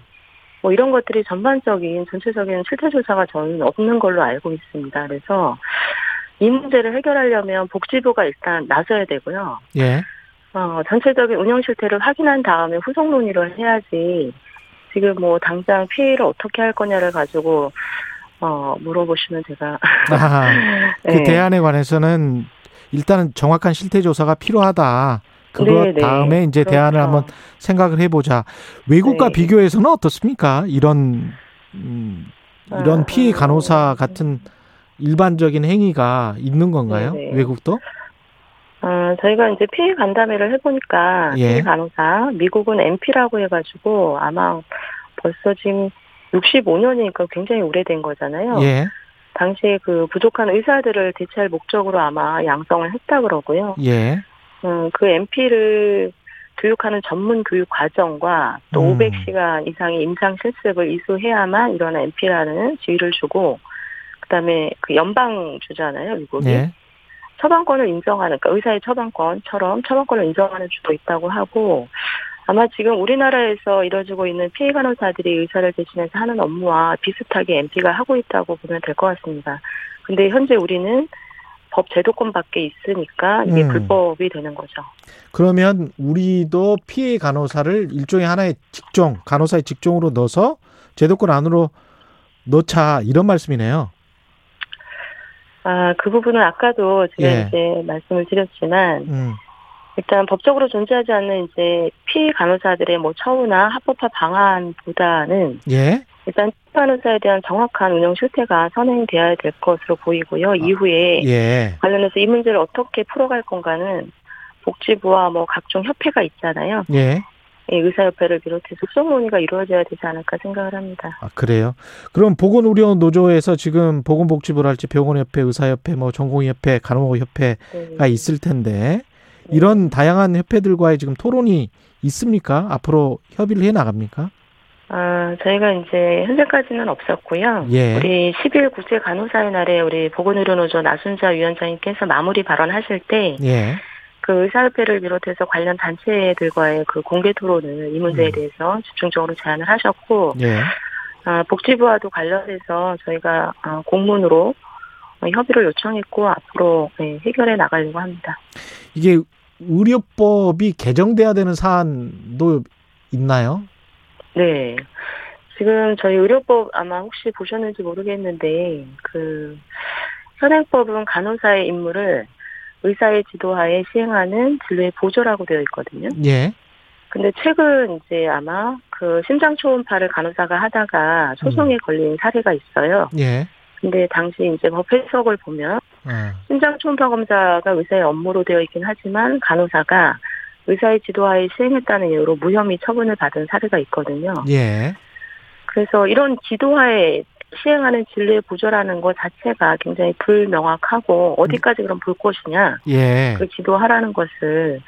뭐 이런 것들이 전반적인 전체적인 실태 조사가 저는 없는 걸로 알고 있습니다. 그래서 이 문제를 해결하려면 복지부가 일단 나서야 되고요. 예. 어, 전체적인 운영 실태를 확인한 다음에 후속 논의를 해야지 지금 뭐 당장 피해를 어떻게 할 거냐를 가지고 어, 물어보시면 제가. 그 네. 대안에 관해서는 일단은 정확한 실태 조사가 필요하다. 그것 네, 네. 다음에 이제 대안을 그렇죠. 한번 생각을 해보자. 외국과 네. 비교해서는 어떻습니까? 이런 음, 이런 아, 피해 간호사 같은 일반적인 행위가 있는 건가요? 네, 네. 외국도? 어, 저희가 이제 피해 간담회를 해보니까 예. 피해 간호사 미국은 MP라고 해가지고 아마 벌써 지금 65년이니까 굉장히 오래된 거잖아요. 예. 당시에 그 부족한 의사들을 대체할 목적으로 아마 양성을 했다 그러고요. 예. 음, 그 MP를 교육하는 전문 교육 과정과 또 음. 500시간 이상의 임상 실습을 이수해야만 이런 MP라는 지위를 주고 그다음에 그 연방 주잖아요, 미국이. 예. 처방권을 인정하는, 그러니까 의사의 처방권처럼 처방권을 인정하는 주도 있다고 하고, 아마 지금 우리나라에서 이뤄지고 있는 피해 간호사들이 의사를 대신해서 하는 업무와 비슷하게 MP가 하고 있다고 보면 될 것 같습니다. 근데 현재 우리는 법 제도권 밖에 있으니까 이게 음. 불법이 되는 거죠. 그러면 우리도 피해 간호사를 일종의 하나의 직종, 간호사의 직종으로 넣어서 제도권 안으로 넣자 이런 말씀이네요. 아, 그 부분은 아까도 제가 예. 이제 말씀을 드렸지만, 음. 일단 법적으로 존재하지 않는 이제 피해 간호사들의 뭐 처우나 합법화 방안보다는 예. 일단 간호사에 대한 정확한 운영 실태가 선행되어야 될 것으로 보이고요. 이후에 예. 관련해서 이 문제를 어떻게 풀어갈 건가는 복지부와 뭐 각종 협회가 있잖아요. 예. 예, 의사협회를 비롯해서 수속 논의가 이루어져야 되지 않을까 생각을 합니다. 아, 그래요? 그럼 보건의료 노조에서 지금 보건복지부랄지 병원협회, 의사협회, 뭐 전공의협회, 간호협회가 네. 있을 텐데 이런 다양한 협회들과의 지금 토론이 있습니까? 앞으로 협의를 해 나갑니까? 아, 저희가 이제 현재까지는 없었고요. 예. 우리 10일 국제 간호사의 날에 우리 보건의료노조 나순자 위원장님께서 마무리 발언하실 때 예. 그 의사협회를 비롯해서 관련 단체들과의 그 공개 토론을 이 문제에 대해서 집중적으로 제안을 하셨고 예. 아, 복지부와도 관련해서 저희가 아, 공문으로 어, 협의를 요청했고 앞으로 네, 해결해 나가려고 합니다. 이게 의료법이 개정돼야 되는 사안도 있나요? 네. 지금 저희 의료법 아마 혹시 보셨는지 모르겠는데 그 현행법은 간호사의 임무를 의사의 지도하에 시행하는 진료의 보조라고 되어 있거든요. 예. 근데 최근 이제 아마 그 심장 초음파를 간호사가 하다가 소송에 걸린 사례가 있어요. 예. 근데 당시 이제 법 해석을 보면 어. 심장 초음파 검사가 의사의 업무로 되어 있긴 하지만 간호사가 의사의 지도하에 시행했다는 이유로 무혐의 처분을 받은 사례가 있거든요. 예. 그래서 이런 지도하에 시행하는 진료의 보조라는 것 자체가 굉장히 불명확하고 어디까지 그럼 볼 것이냐 예. 그 지도하라는 것을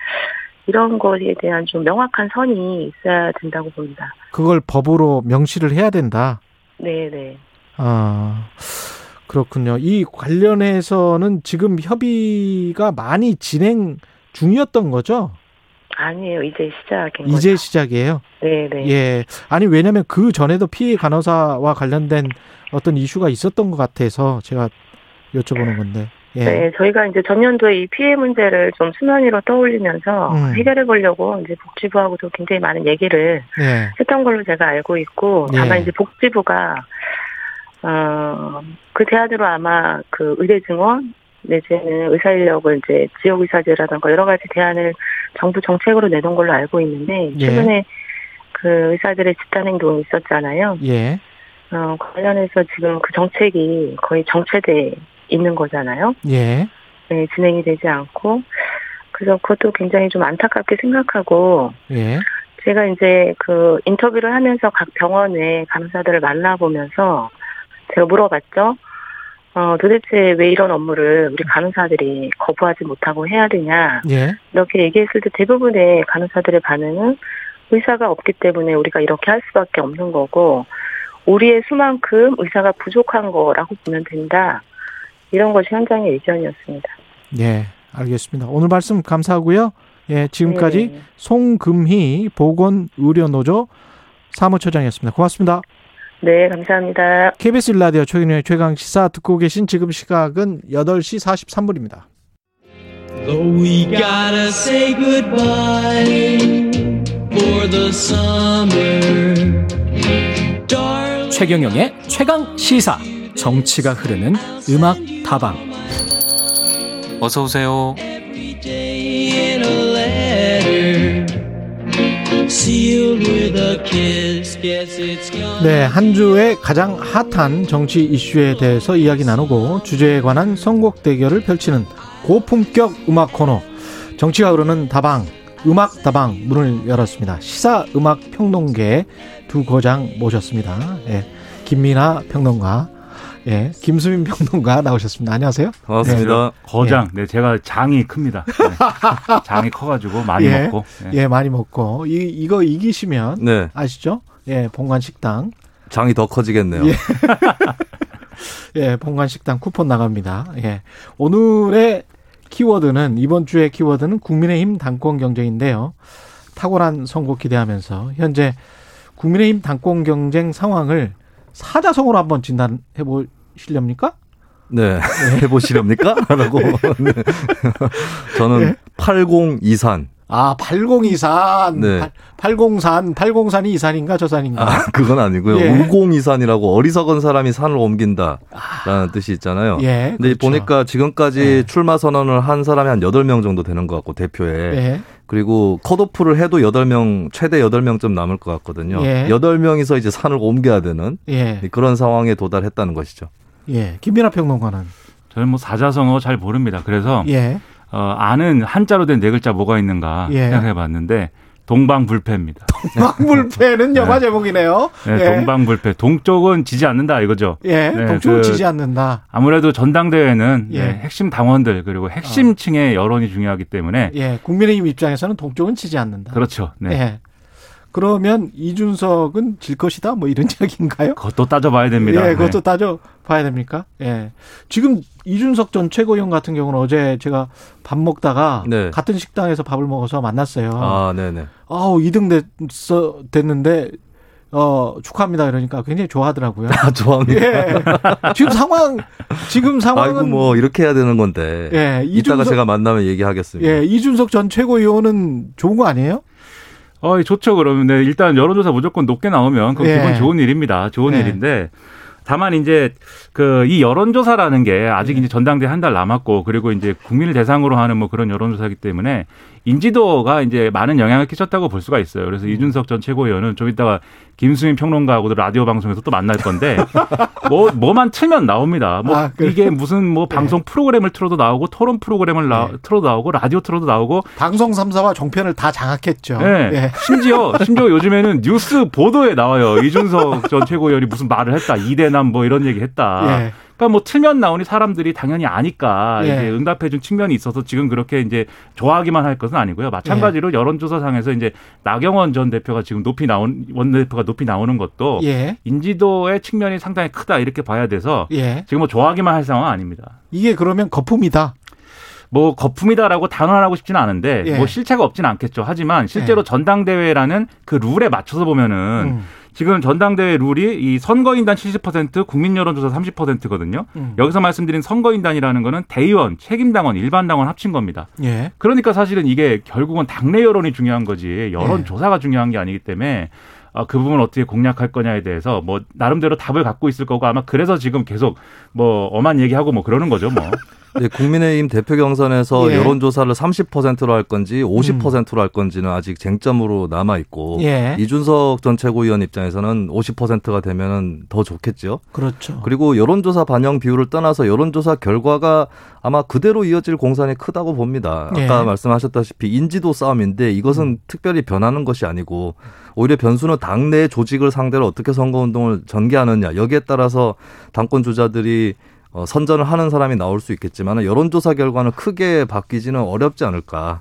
이런 것에 대한 좀 명확한 선이 있어야 된다고 봅니다. 그걸 법으로 명시를 해야 된다. 네, 네. 아, 그렇군요. 이 관련해서는 지금 협의가 많이 진행 중이었던 거죠? 아니에요. 이제 시작인 이제 거죠. 시작이에요. 네, 네. 예. 아니, 왜냐면 그 전에도 피해 간호사와 관련된 어떤 이슈가 있었던 것 같아서 제가 여쭤보는 건데. 예. 네, 저희가 이제 전년도에 이 피해 문제를 좀 수면 위로 떠올리면서 음. 해결해 보려고 이제 복지부하고도 굉장히 많은 얘기를 예. 했던 걸로 제가 알고 있고 예. 다만 이제 복지부가 어 그 대안으로 아마 그 의대 증원 내지는 의사 인력을 이제 지역 의사제라든가 여러 가지 대안을 정부 정책으로 내놓은 걸로 알고 있는데 예. 최근에 그 의사들의 집단 행동이 있었잖아요. 예. 어 관련해서 지금 그 정책이 거의 정체돼 있는 거잖아요. 예. 네, 진행이 되지 않고 그래서 그것도 굉장히 좀 안타깝게 생각하고 예. 제가 이제 그 인터뷰를 하면서 각 병원의 간호사들을 만나보면서 제가 물어봤죠. 어, 도대체 왜 이런 업무를 우리 간호사들이 거부하지 못하고 해야 되냐. 예. 이렇게 얘기했을 때 대부분의 간호사들의 반응은 의사가 없기 때문에 우리가 이렇게 할 수밖에 없는 거고 우리의 수만큼 의사가 부족한 거라고 보면 된다. 이런 것이 현장의 의견이었습니다. 예. 알겠습니다. 오늘 말씀 감사하고요. 예. 지금까지 네. 송금희 보건의료노조 사무처장이었습니다. 고맙습니다. 네, 감사합니다. KBS 일라디오 최근의 최강 시사 듣고 계신 지금 시각은 8시 43분입니다. Though we gotta say goodbye for the summer. Darling, 최경영의 최강 시사 정치가 흐르는 음악 다방 어서 오세요. 네, 한 주의 가장 핫한 정치 이슈에 대해서 이야기 나누고 주제에 관한 선곡 대결을 펼치는 고품격 음악 코너 정치가 흐르는 다방 음악 다방 문을 열었습니다. 시사 음악 평론계 두 거장 모셨습니다. 예, 김민아 평론가, 예, 김수민 평론가 나오셨습니다. 안녕하세요. 반갑습니다. 거장. 네, 제가 장이 큽니다. 네. 장이 커가지고 많이 예, 먹고. 네. 예, 많이 먹고 이 이거 이기시면 네. 아시죠? 예, 본관 식당 장이 더 커지겠네요. 예. 예, 본관 식당 쿠폰 나갑니다. 예. 오늘의 키워드는 이번 주의 키워드는 국민의힘 당권 경쟁인데요. 탁월한 선거 기대하면서 현재 국민의힘 당권 경쟁 상황을 사자성어로 한번 진단해 보 시렵니까? 네. 해보시렵니까? 라고. 네. 저는 예? 80이산. 아, 80이산. 네. 803, 803이 이 산인가 저 산인가? 아, 그건 아니고요. 예. 우공이산이라고 어리석은 사람이 산을 옮긴다라는 뜻이 있잖아요. 예, 근데 그렇죠. 보니까 지금까지 출마 선언을 한 사람이 한 8명 정도 되는 것 같고 대표에. 예. 그리고 컷오프를 해도 8명 최대 8명쯤 남을 것 같거든요. 예. 8명이서 이제 산을 옮겨야 되는 예. 그런 상황에 도달했다는 것이죠. 예. 김민아 평론가는 저는 뭐 사자성어 잘 모릅니다. 그래서 예. 어, 아는 한자로 된 네 글자 뭐가 있는가 예. 생각해봤는데 동방불패입니다. 동방불패는 영화 제목이네요. 네, 예. 동방불패. 동쪽은 지지 않는다 이거죠. 예, 네, 동쪽은 그 지지 않는다. 아무래도 전당대회는 예. 네, 핵심 당원들 그리고 핵심층의 여론이 중요하기 때문에 예, 국민의힘 입장에서는 동쪽은 지지 않는다. 그렇죠. 네. 예. 그러면 이준석은 질 것이다 뭐 이런 이야기인가요? 그것도 따져봐야 됩니다. 예, 그것도 네. 따져 봐야 됩니까? 예. 지금 이준석 전 최고위원 같은 경우는 어제 제가 밥 먹다가 네. 같은 식당에서 밥을 먹어서 만났어요. 아, 네네. 아우 2등 됐어 됐는데 어 축하합니다 이러니까 굉장히 좋아하더라고요. 아, 좋아합니다. 예. 지금 상황 지금 상황은 아이고 뭐 이렇게 해야 되는 건데. 예, 이따가 이준석- 제가 만나면 얘기하겠습니다. 예, 이준석 전 최고위원은 좋은 거 아니에요? 어, 좋죠. 그러면 네, 일단 여론조사 무조건 높게 나오면 그건 예. 기본 좋은 일입니다. 좋은 예. 일인데 다만 이제 그 이 여론조사라는 게 아직 이제 전당대 한 달 남았고 그리고 이제 국민을 대상으로 하는 뭐 그런 여론조사이기 때문에 인지도가 이제 많은 영향을 끼쳤다고 볼 수가 있어요. 그래서 이준석 전 최고위원은 좀 이따가 김수민 평론가하고도 라디오 방송에서 또 만날 건데 뭐 뭐만 틀면 나옵니다. 뭐 아, 그래요? 이게 무슨 뭐 방송 프로그램을 틀어도 나오고 토론 프로그램을 나, 틀어도 나오고 라디오 틀어도 나오고 방송 3사와 종편을 다 장악했죠. 네. 예. 심지어 심지어 요즘에는 뉴스 보도에 나와요. 이준석 전 최고위원이 무슨 말을 했다. 이대남 뭐 이런 얘기 했다. 예. 그러니까 뭐 틀면 나오니 사람들이 당연히 아니까 예. 이제 응답해준 측면이 있어서 지금 그렇게 이제 좋아하기만 할 것은 아니고요. 마찬가지로 여론조사상에서 이제 나경원 전 대표가 지금 높이 나온 원내대표가 높이 나오는 것도 예. 인지도의 측면이 상당히 크다 이렇게 봐야 돼서 예. 지금 뭐 좋아하기만 할 상황은 아닙니다. 이게 그러면 거품이다. 뭐 거품이다라고 단언하고 싶지는 않은데 예. 뭐 실체가 없지는 않겠죠. 하지만 실제로 전당대회라는 그 룰에 맞춰서 보면은 음. 지금 전당대회 룰이 이 선거인단 70% 국민 여론조사 30%거든요. 음. 여기서 말씀드린 선거인단이라는 거는 대의원, 책임당원, 일반당원 합친 겁니다. 예. 그러니까 사실은 이게 결국은 당내 여론이 중요한 거지 여론 예. 조사가 중요한 게 아니기 때문에 어, 그 부분을 어떻게 공략할 거냐에 대해서 뭐 나름대로 답을 갖고 있을 거고 아마 그래서 지금 계속 뭐 엄한 얘기하고 뭐 그러는 거죠 뭐. 네, 국민의힘 대표 경선에서 예. 여론조사를 30%로 할 건지 50%로 할 건지는 아직 쟁점으로 남아 있고 예. 이준석 전 최고위원 입장에서는 50%가 되면은 더 좋겠죠. 그렇죠. 그리고 여론조사 반영 비율을 떠나서 여론조사 결과가 아마 그대로 이어질 공산이 크다고 봅니다. 아까 예. 말씀하셨다시피 인지도 싸움인데 이것은 특별히 변하는 것이 아니고 오히려 변수는 당내 조직을 상대로 어떻게 선거운동을 전개하느냐 여기에 따라서 당권 주자들이 어, 선전을 하는 사람이 나올 수 있겠지만 여론조사 결과는 크게 바뀌지는 어렵지 않을까.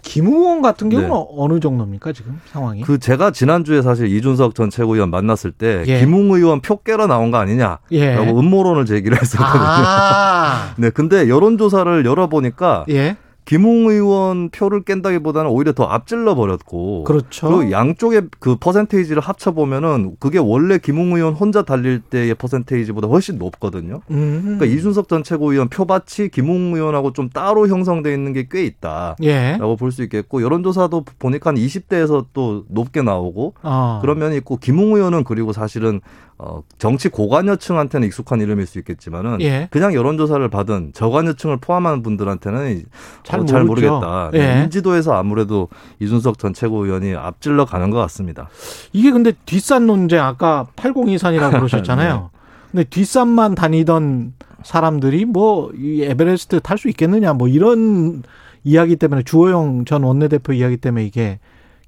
김 의원 같은 경우는 네. 어느 정도입니까 지금 상황이? 그 제가 지난주에 사실 이준석 전 최고위원 만났을 때 예. 김웅 의원 표 깨러 나온 거 아니냐라고 예. 음모론을 제기를 했었거든요. 아. 네, 근데 여론조사를 열어보니까 예. 김웅 의원 표를 깬다기보다는 오히려 더 앞질러 버렸고 그렇죠. 그리고 양쪽의 그 퍼센테이지를 합쳐 보면은 그게 원래 김웅 의원 혼자 달릴 때의 퍼센테이지보다 훨씬 높거든요. 음. 그러니까 이준석 전 최고위원 표밭이 김웅 의원하고 좀 따로 형성돼 있는 게 꽤 있다. 예. 라고 볼수 있겠고 여론조사도 보니까 한 20대에서 또 높게 나오고 어. 그런 면이 있고 김웅 의원은 그리고 사실은 어 정치 고관여층한테는 익숙한 이름일 수 있겠지만은 예. 그냥 여론조사를 받은 저관여층을 포함한 분들한테는 잘 어, 잘. 모르겠다. 예. 네, 인지도에서 아무래도 이준석 전 최고위원이 앞질러 가는 것 같습니다. 이게 근데 뒷산 논쟁 아까 8024이라고 그러셨잖아요. 근데 뒷산만 다니던 사람들이 뭐 이 에베레스트 탈 수 있겠느냐 뭐 이런 이야기 때문에 주호영 전 원내대표 이야기 때문에 이게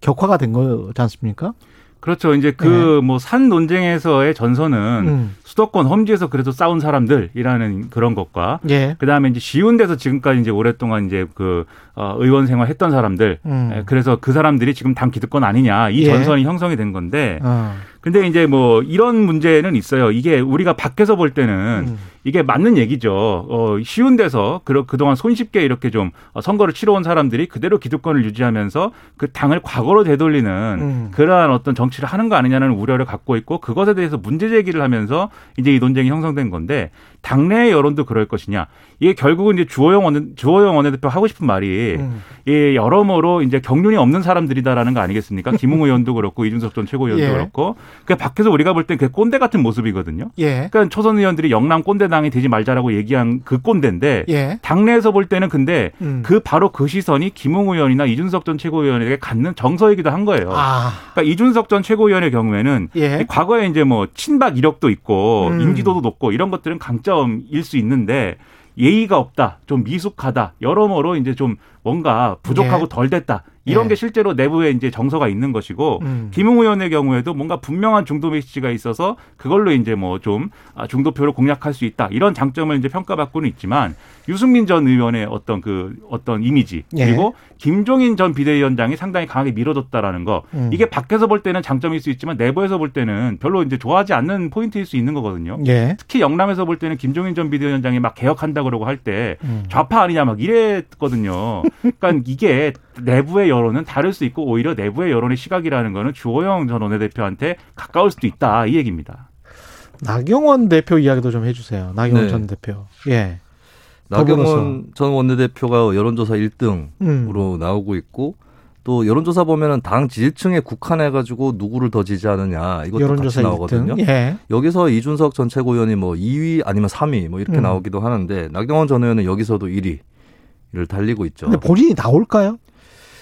격화가 된 거지 않습니까? 그렇죠. 이제 그 뭐산 논쟁에서의 전선은 네. 음. 수도권 험지에서 그래도 싸운 사람들이라는 그런 것과 예. 그다음에 이제 쉬운 데서 지금까지 이제 오랫동안 이제 그 어, 의원 생활 했던 사람들 음. 에, 그래서 그 사람들이 지금 당 기득권 아니냐 이 예. 전선이 형성이 된 건데 어. 근데 이제 뭐 이런 문제는 있어요. 이게 우리가 밖에서 볼 때는 음. 이게 맞는 얘기죠. 어, 쉬운 데서 그, 그동안 손쉽게 이렇게 좀 어, 선거를 치러온 사람들이 그대로 기득권을 유지하면서 그 당을 과거로 되돌리는 음. 그러한 어떤 정치를 하는 거 아니냐는 우려를 갖고 있고 그것에 대해서 문제 제기를 하면서 이제 이 논쟁이 형성된 건데 당내 여론도 그럴 것이냐. 이게 결국은 이제 주호영 원 주호영 원내대표 하고 싶은 말이 음. 이 여러모로 이제 경륜이 없는 사람들이다라는 거 아니겠습니까? 김웅 의원도 그렇고 이준석 전 최고위원도 예. 그렇고 그 밖에서 우리가 볼 때 그 꼰대 같은 모습이거든요. 예. 그러니까 초선 의원들이 영남 꼰대당이 되지 말자라고 얘기한 그 꼰대인데 예. 당내에서 볼 때는 근데 음. 그 바로 그 시선이 김웅 의원이나 이준석 전 최고위원에게 갖는 정서이기도 한 거예요. 아. 그러니까 이준석 전 최고위원의 경우에는 예. 과거에 이제 뭐 친박 이력도 있고 음. 인지도도 높고 이런 것들은 강점일 수 있는데 예의가 없다, 좀 미숙하다, 여러모로 이제 좀 뭔가 부족하고 예. 덜 됐다 이런 예. 게 실제로 내부에 이제 정서가 있는 것이고 음. 김웅 의원의 경우에도 뭔가 분명한 중도 메시지가 있어서 그걸로 이제 뭐 좀 중도표를 공략할 수 있다 이런 장점을 이제 평가받고는 있지만 유승민 전 의원의 어떤 그 어떤 이미지 예. 그리고 김종인 전 비대위원장이 상당히 강하게 밀어줬다라는 거 음. 이게 밖에서 볼 때는 장점일 수 있지만 내부에서 볼 때는 별로 이제 좋아하지 않는 포인트일 수 있는 거거든요. 예. 특히 영남에서 볼 때는 김종인 전 비대위원장이 막 개혁한다 그러고 할때 음. 좌파 아니냐 막 이랬거든요. 그러니까 이게 내부의 여론은 다를 수 있고 오히려 내부의 여론의 시각이라는 거는 주호영 전 원내대표한테 가까울 수도 있다 이 얘기입니다. 나경원 대표 이야기도 좀 해주세요. 나경원 네. 전 대표. 예. 더불어서. 나경원 전 원내대표가 여론조사 1등으로 음. 나오고 있고 또 여론조사 보면은 당 지지층에 국한해 가지고 누구를 더 지지하느냐 이것도 여론조사 같이 나오거든요. 1등. 예. 여기서 이준석 전 최고위원이 뭐 2위 아니면 3위 뭐 이렇게 음. 나오기도 하는데 나경원 전 의원은 여기서도 1위 를 달리고 있죠. 근데 본인이 나올까요?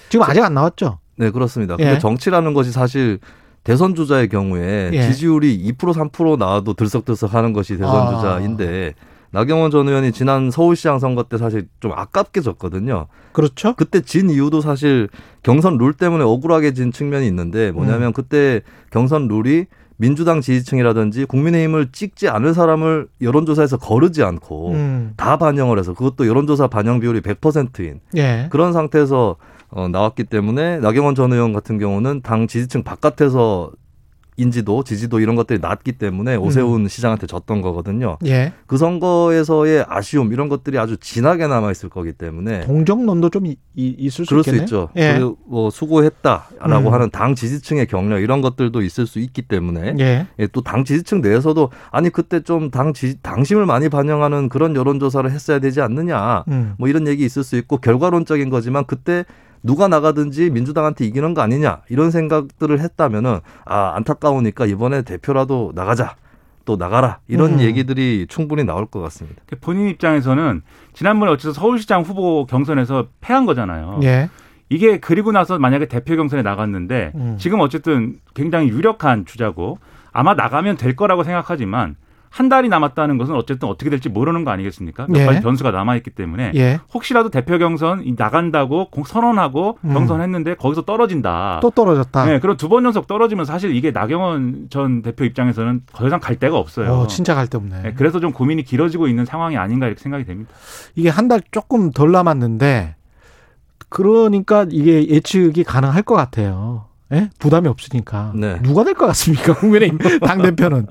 지금 아직 안 나왔죠? 네 그렇습니다. 근데 예. 정치라는 것이 사실 대선 주자의 경우에 예. 지지율이 2% 3% 나와도 들썩들썩 하는 것이 대선 아. 주자인데 나경원 전 의원이 지난 서울시장 선거 때 사실 좀 아깝게 졌거든요. 그렇죠. 그때 진 이유도 사실 경선 룰 때문에 억울하게 진 측면이 있는데 뭐냐면 음. 그때 경선 룰이 민주당 지지층이라든지 국민의힘을 찍지 않을 사람을 여론조사에서 거르지 않고 음. 다 반영을 해서 그것도 여론조사 반영 비율이 100%인 예. 그런 상태에서 어, 나왔기 때문에 나경원 전 의원 같은 경우는 당 지지층 바깥에서 인지도, 지지도 이런 것들이 낮기 때문에 오세훈 시장한테 졌던 거거든요. 예. 그 선거에서의 아쉬움 이런 것들이 아주 진하게 남아 있을 거기 때문에 동정론도 좀 이- 이- 있을 수 그럴 수 있겠네요. 있죠. 예. 그리고 뭐 수고했다라고 음. 하는 당 지지층의 격려 이런 것들도 있을 수 있기 때문에 예. 또당 지지층 내에서도 아니 그때 좀 당 당심을 많이 반영하는 그런 여론조사를 했어야 되지 않느냐 음. 뭐 이런 얘기 있을 수 있고 결과론적인 거지만 그때 누가 나가든지 민주당한테 이기는 거 아니냐 이런 생각들을 했다면은 아 안타까우니까 이번에 대표라도 나가자 또 나가라 이런 음. 얘기들이 충분히 나올 것 같습니다. 본인 입장에서는 지난번에 어째서 서울시장 후보 경선에서 패한 거잖아요. 예. 이게 그리고 나서 만약에 대표 경선에 나갔는데 음. 지금 어쨌든 굉장히 유력한 주자고 아마 나가면 될 거라고 생각하지만 한 달이 남았다는 것은 어쨌든 어떻게 될지 모르는 거 아니겠습니까? 몇 예. 가지 변수가 남아있기 때문에 예. 혹시라도 대표 경선 이 나간다고 공- 선언하고 음. 경선했는데 거기서 떨어진다. 또 떨어졌다. 네, 그럼 두 번 연속 떨어지면 사실 이게 나경원 전 대표 입장에서는 더 이상 갈 데가 없어요. 어, 진짜 갈 데 없네. 네, 그래서 좀 고민이 길어지고 있는 상황이 아닌가 이렇게 생각이 됩니다. 이게 한 달 조금 덜 남았는데 그러니까 이게 예측이 가능할 것 같아요. 예? 부담이 없으니까. 네. 누가 될 것 같습니까? 국민의힘 당 대표는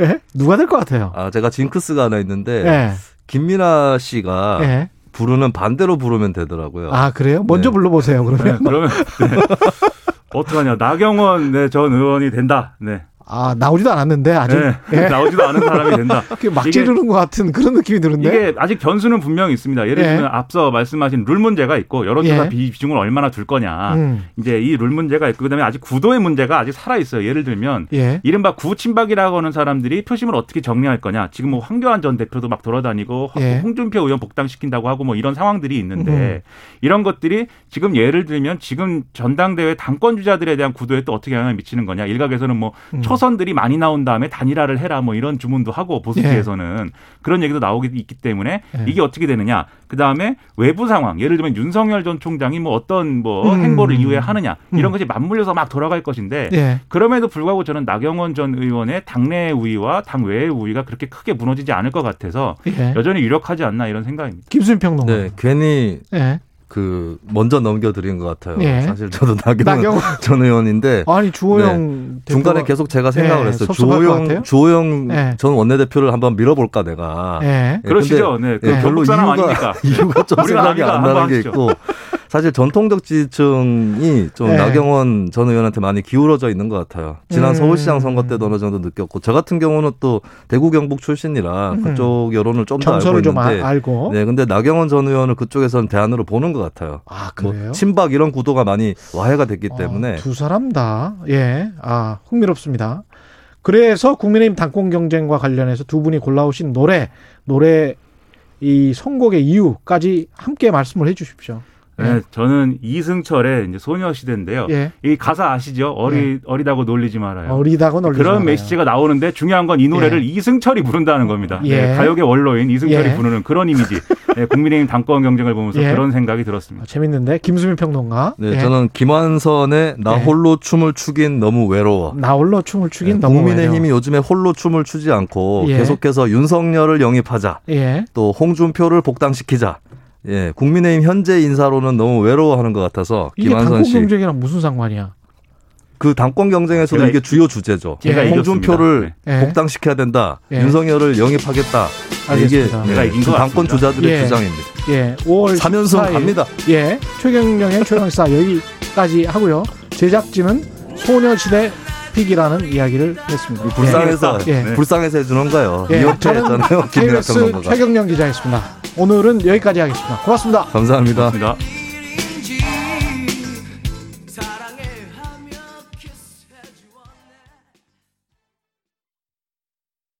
예? 누가 될 것 같아요? 아 제가 징크스가 하나 있는데 예. 김민아 씨가 예. 부르는 반대로 부르면 되더라고요. 아 그래요? 먼저 네. 불러보세요. 그러면. 그러면 네. 어떡하냐 나경원 네, 전 의원이 된다. 네. 아 나오지도 않았는데 아직 네. 예. 나오지도 않은 사람이 된다. 막 지르는 것 같은 그런 느낌이 드는데. 이게 아직 변수는 분명히 있습니다. 예를 예. 들면 앞서 말씀하신 룰 문제가 있고 여론조사 예. 비중을 얼마나 둘 거냐. 음. 이제 이 룰 문제가 있고 그다음에 아직 구도의 문제가 아직 살아 있어요. 예를 들면 예. 이른바 구친박이라고 하는 사람들이 표심을 어떻게 정리할 거냐. 지금 뭐 황교안 전 대표도 막 돌아다니고 예. 홍준표 의원 복당시킨다고 하고 뭐 이런 상황들이 있는데 음. 이런 것들이 지금 예를 들면 지금 전당대회 당권 주자들에 대한 구도에 또 어떻게 영향을 미치는 거냐. 일각에서는 뭐 음. 초선들이 많이 나온 다음에 단일화를 해라 뭐 이런 주문도 하고 보수지에서는 그런 얘기도 나오기 있기 때문에 예. 이게 어떻게 되느냐. 그 다음에 외부 상황. 예를 들면 윤석열 전 총장이 뭐 어떤 뭐 음. 행보를 이후에 하느냐. 이런 음. 것이 맞물려서 막 돌아갈 것인데 예. 그럼에도 불구하고 저는 나경원 전 의원의 당내 우위와 당 외의 우위가 그렇게 크게 무너지지 않을 것 같아서 예. 여전히 유력하지 않나 이런 생각입니다. 김수민 평론가. 네, 괜히 예. 그 먼저 넘겨드린 것 같아요. 예. 사실 저도 나경원, 나경원. 전 의원인데 아니 주호영 네. 중간에 계속 제가 생각을 예, 했어요. 주호영 주호영 예. 전 원내대표를 한번 밀어볼까 내가. 예. 그러시죠. 네, 그 경북 사람 아닙니까? 이유가 좀 우리가 생각이 안 나는 게. 있고 사실 전통적 지지층이 좀 예. 나경원 전 의원한테 많이 기울어져 있는 것 같아요. 지난 음. 서울시장 선거 때도 어느 정도 느꼈고 저 같은 경우는 또 대구 경북 출신이라 음. 그쪽 여론을 좀 더 알고 좀 있는데 아- 알고. 네, 근데 나경원 전 의원을 그쪽에서는 대안으로 보는 것 같아요. 아뭐 그래요? 친박 이런 구도가 많이 와해가 됐기 때문에 아, 두 사람 다, 예, 아, 흥미롭습니다. 그래서 국민의힘 당권 경쟁과 관련해서 두 분이 골라오신 노래, 노래 이 선곡의 이유까지 함께 말씀을 해 주십시오. 네, 저는 이승철의 이제 소녀시대인데요. 예. 이 가사 아시죠? 어리 어리다고 놀리지 말아요. 어리다고 놀리지 그런 말아요. 메시지가 나오는데 중요한 건 이 노래를 이승철이 부른다는 겁니다. 예. 네, 가요계 원로인 이승철이 예. 부르는 그런 이미지. 네, 국민의힘 당권 경쟁을 보면서 예. 그런 생각이 들었습니다. 재밌는데 김수민 평론가. 네, 예. 저는 김완선의 나 예. 홀로 춤을 추긴 너무 외로워. 나 홀로 춤을 추긴 네, 너무 국민의힘이 요즘에 홀로 춤을 추지 않고 예. 계속해서 윤석열을 영입하자. 예. 또 홍준표를 복당시키자. 예, 국민의힘 현재 인사로는 너무 외로워하는 것 같아서 김한선 당권 씨. 경쟁이랑 무슨 상관이야? 그 당권 경쟁에서도 제가 이게 주요 주제죠. 제가 홍준표를 이겼습니다. 예. 복당시켜야 된다. 예. 윤석열을 영입하겠다. 알겠습니다. 이게 내가 예, 이긴 그것 당권. 주자들의 예. 주장입니다. 예. 5월 3연승 14일. 갑니다. 예. 최경영의 최강사 여기까지 하고요. 제작진은 소녀시대 픽이라는 이야기를 했습니다. 불쌍해서 예. 네. 불쌍해서 해주는 거예요. 예. 이렇게 저는 했잖아요. 김민아 KBS. 최경영 기자였습니다. 오늘은 여기까지 하겠습니다. 고맙습니다. 감사합니다. 감사합니다.